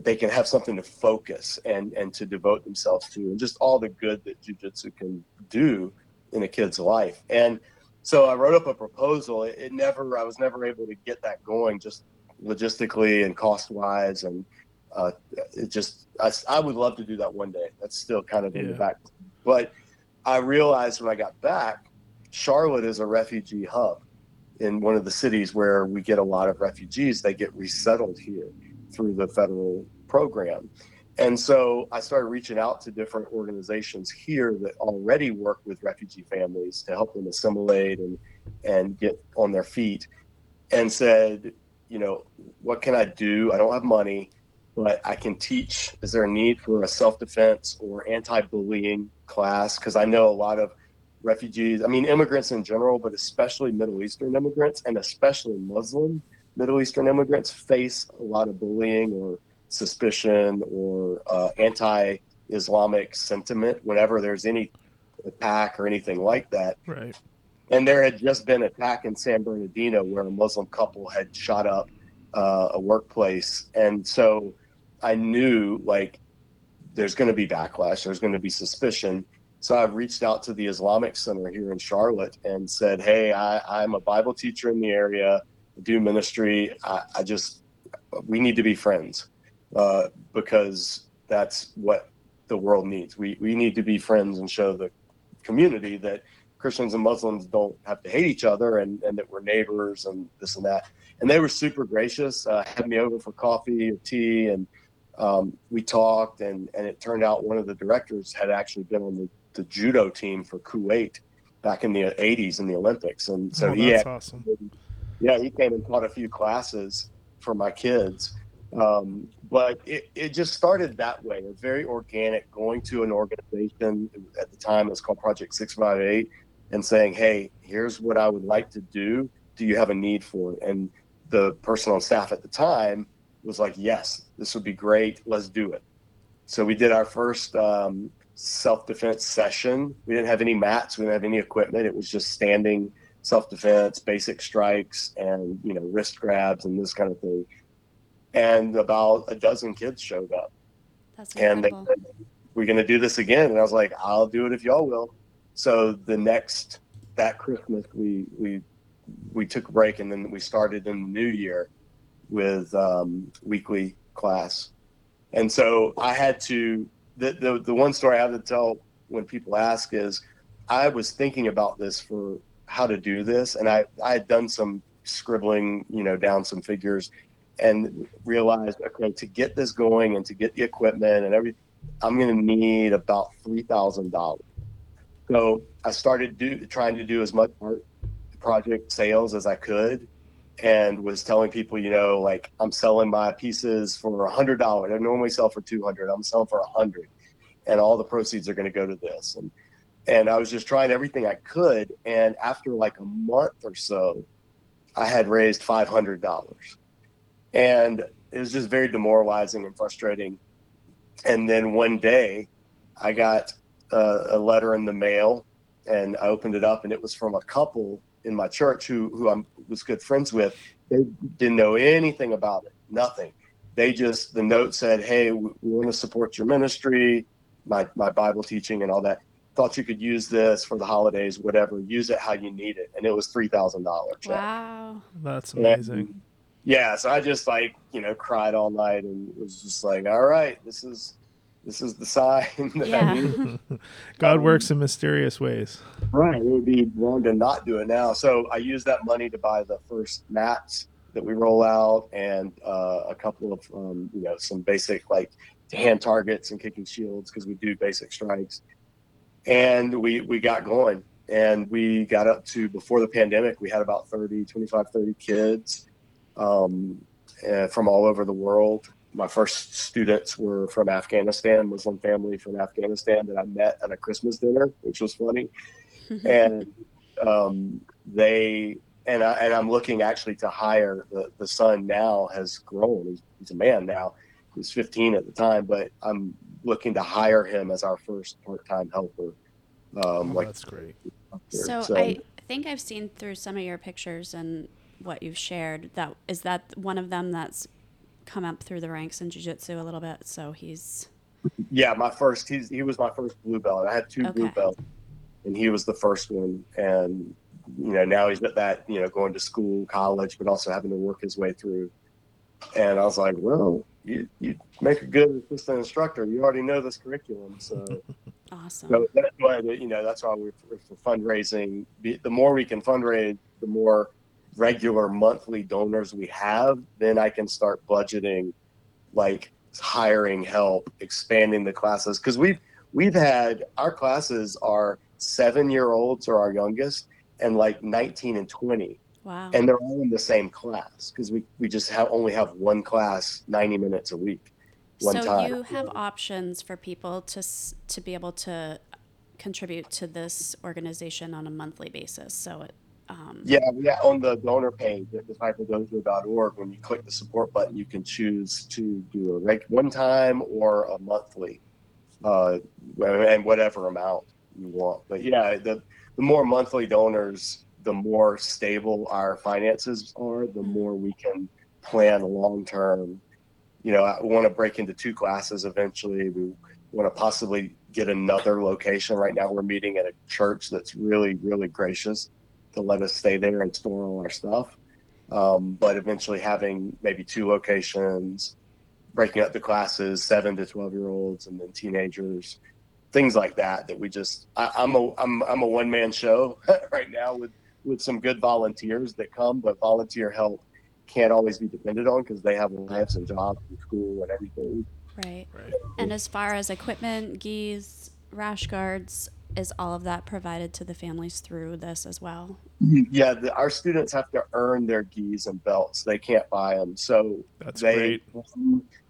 they can have something to focus and and to devote themselves to and just all the good that jujitsu can do in a kid's life. And so i wrote up a proposal. It, it never i was never able to get that going just logistically and cost wise and uh, it just I, I, would love to do that one day. That's still kind of in yeah. the back. But i realized when i got back charlotte is a refugee hub in one of the cities where we get a lot of refugees. They get resettled here through the federal program. And so I started reaching out to different organizations here that already work with refugee families to help them assimilate and, and get on their feet and said, you know, what can I do? I don't have money, but I can teach. Is there a need for a self defense or anti bullying class? Because I know a lot of refugees, I mean, immigrants in general, but especially Middle Eastern immigrants and especially Muslim Middle Eastern immigrants face a lot of bullying or suspicion or uh, anti-Islamic sentiment whenever there's any attack or anything like that. Right. And there had just been an attack in San Bernardino where a Muslim couple had shot up uh, a workplace, and so I knew like there's going to be backlash, there's going to be suspicion. So I've reached out to the Islamic Center here in Charlotte and said, "Hey, I, I'm a Bible teacher in the area do ministry. I, I just we need to be friends uh, because that's what the world needs. We we need to be friends and show the community that Christians and Muslims don't have to hate each other and, and that we're neighbors and this and that. And they were super gracious, uh, had me over for coffee or tea, and um, we talked. And, and it turned out one of the directors had actually been on the, the judo team for Kuwait back in the 80s in the Olympics. And so oh, he had awesome yeah, he came and taught a few classes for my kids. Um, but it, it just started that way. It's very organic, going to an organization at the time it was called Project 658 and saying, hey, here's what I would like to do. Do you have a need for it? And the person on staff at the time was like, yes, this would be great. Let's do it. So we did our first um, self defense session. We didn't have any mats, we didn't have any equipment. It was just standing self-defense, basic strikes, and you know wrist grabs and this kind of thing. And about a dozen kids showed up, That's and they said, "We're going to do this again." And I was like, "I'll do it if y'all will." So the next that Christmas, we we we took a break, and then we started in the new year with um, weekly class. And so I had to the, the the one story I have to tell when people ask is I was thinking about this for how to do this, and I I had done some scribbling, you know, down some figures, and realized okay to get this going and to get the equipment and everything, I'm going to need about three thousand dollars. So I started do, trying to do as much art project sales as I could, and was telling people, you know, like I'm selling my pieces for a hundred dollars. I normally sell for two hundred. I'm selling for a hundred, and all the proceeds are going to go to this. And and I was just trying everything I could. And after like a month or so, I had raised five hundred dollars, and it was just very demoralizing and frustrating. And then one day, I got uh, a letter in the mail, and I opened it up, and it was from a couple in my church who who I was good friends with. They didn't know anything about it, nothing. They just the note said, "Hey, we, we want to support your ministry, my my Bible teaching, and all that." Thought you could use this for the holidays, whatever. Use it how you need it, and it was three thousand dollars. Wow, that's amazing. And, yeah, so I just like you know cried all night and was just like, all right, this is this is the sign that yeah. I need. God um, works in mysterious ways. Right, it would be wrong to not do it now. So I used that money to buy the first mats that we roll out and uh, a couple of um, you know some basic like hand targets and kicking shields because we do basic strikes and we we got going. And we got up to before the pandemic we had about 30 25 30 kids um, uh, from all over the world. My first students were from afghanistan muslim family from afghanistan that i met at a christmas dinner which was funny. And um, they and, I, and i'm looking actually to hire the, the son now has grown. He's, he's a man now. He was 15 at the time but i'm looking to hire him as our first part-time helper. Um, oh, like that's great. So, so, I think I've seen through some of your pictures and what you've shared that is that one of them that's come up through the ranks in jiu-jitsu a little bit. So he's Yeah, my first. He's he was my first blue belt. I had two blue belts, and he was the first one. And you know now he's at that you know going to school, college, but also having to work his way through. And I was like, well, you you make a good assistant instructor. You already know this curriculum, so. awesome. So that's why you know that's why we're for fundraising. The the more we can fundraise, the more regular monthly donors we have, then I can start budgeting, like hiring help, expanding the classes. Because we've we've had our classes are seven year olds or our youngest, and like nineteen and twenty, wow. and they're all in the same class because we we just have only have one class, ninety minutes a week. One so time. you have options for people to to be able to contribute to this organization on a monthly basis. So it um, Yeah, yeah, on the donor page at discipledojo.org, when you click the support button, you can choose to do a reg- one time or a monthly, uh, and whatever amount you want. But yeah, the, the more monthly donors, the more stable our finances are, the more we can plan long term. You know, I want to break into two classes eventually. We want to possibly get another location. Right now, we're meeting at a church that's really, really gracious to let us stay there and store all our stuff. Um, but eventually having maybe two locations, breaking up the classes, seven to twelve year olds, and then teenagers, things like that. That we just, I, I'm a, I'm, I'm a one man show right now with with some good volunteers that come, but volunteer help can't always be depended on because they have lives and jobs and school and everything. right. Right. And as far as equipment, gis, rash guards, is all of that provided to the families through this as well? Mm-hmm. Yeah, the, our students have to earn their gis and belts. They can't buy them. So That's they great.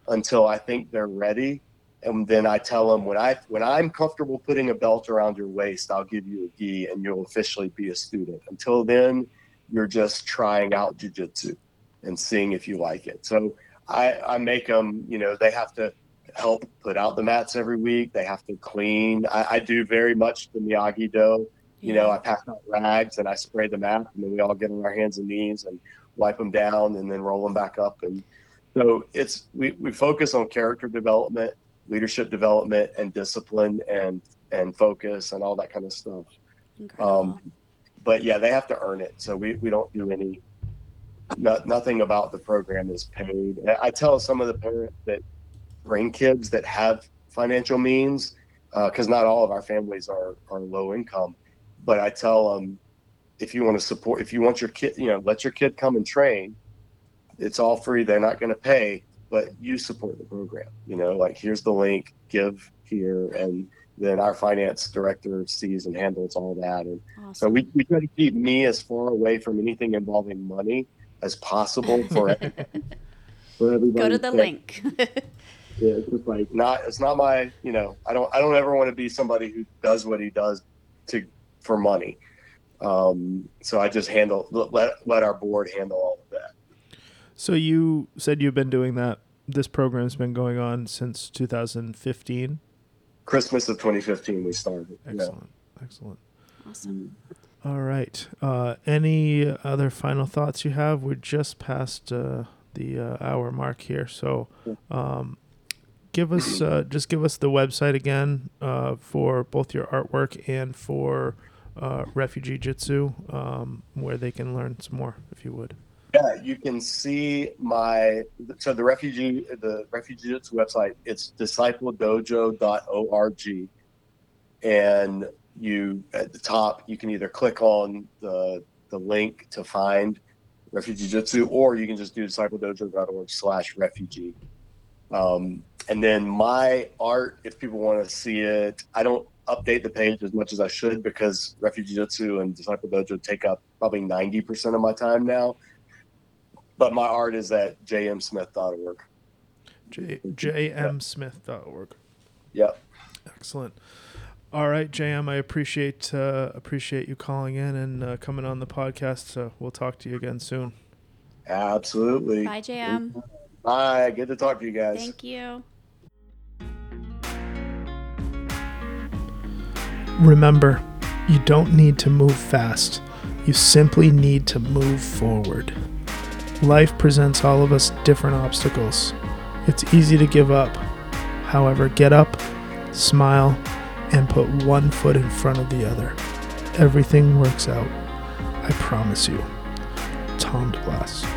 until I think they're ready. And then I tell them when I when I'm comfortable putting a belt around your waist, I'll give you a gi and you'll officially be a student. Until then, you're just trying out jujitsu and seeing if you like it. So I, I make them, you know, they have to help put out the mats every week. They have to clean. I, I do very much the Miyagi Do. You know, I pass out rags and I spray the mat, and then we all get on our hands and knees and wipe them down and then roll them back up. And so it's we, we focus on character development, leadership development, and discipline and and focus and all that kind of stuff. Incredible. Um, but yeah, they have to earn it. So we, we don't do any, no, nothing about the program is paid. I tell some of the parents that bring kids that have financial means, because not all of our families are, are low income, but I tell them if you want to support, if you want your kid, you know, let your kid come and train. It's all free. They're not going to pay, but you support the program. You know, like here's the link, give here, and then our finance director sees and handles all that. And awesome. so we, we try to keep me as far away from anything involving money as possible for for everybody. Go to the link. Yeah, it's just like not. It's not my. You know, I don't. I don't ever want to be somebody who does what he does to for money. Um, so I just handle let let our board handle all of that. So you said you've been doing that. This program's been going on since 2015. Christmas of 2015 we started. Yeah. Excellent. Excellent. awesome. All right. Uh, any other final thoughts you have? We're just past uh, the uh, hour mark here, so um, give us uh, just give us the website again uh, for both your artwork and for uh, RefugeeJitsu, um, where they can learn some more, if you would. Yeah, you can see my so the refugee the RefugeeJitsu website. It's discipledojo.org, and you at the top you can either click on the the link to find refugee jiu-jitsu or you can just do discipledojo.org slash refugee. Um, and then my art, if people want to see it, I don't update the page as much as I should because refugee jiu-jitsu and disciple dojo take up probably 90% of my time now but my art is at jmsmith.org. J- jmsmith.org. Yep. Excellent. All right, JM, I appreciate uh, appreciate you calling in and uh, coming on the podcast. So we'll talk to you again soon. Absolutely. Bye, JM. Bye. Good to talk to you guys. Thank you. Remember, you don't need to move fast. You simply need to move forward. Life presents all of us different obstacles. It's easy to give up. However, get up, smile, and put one foot in front of the other. Everything works out. I promise you. Tom DeBlass.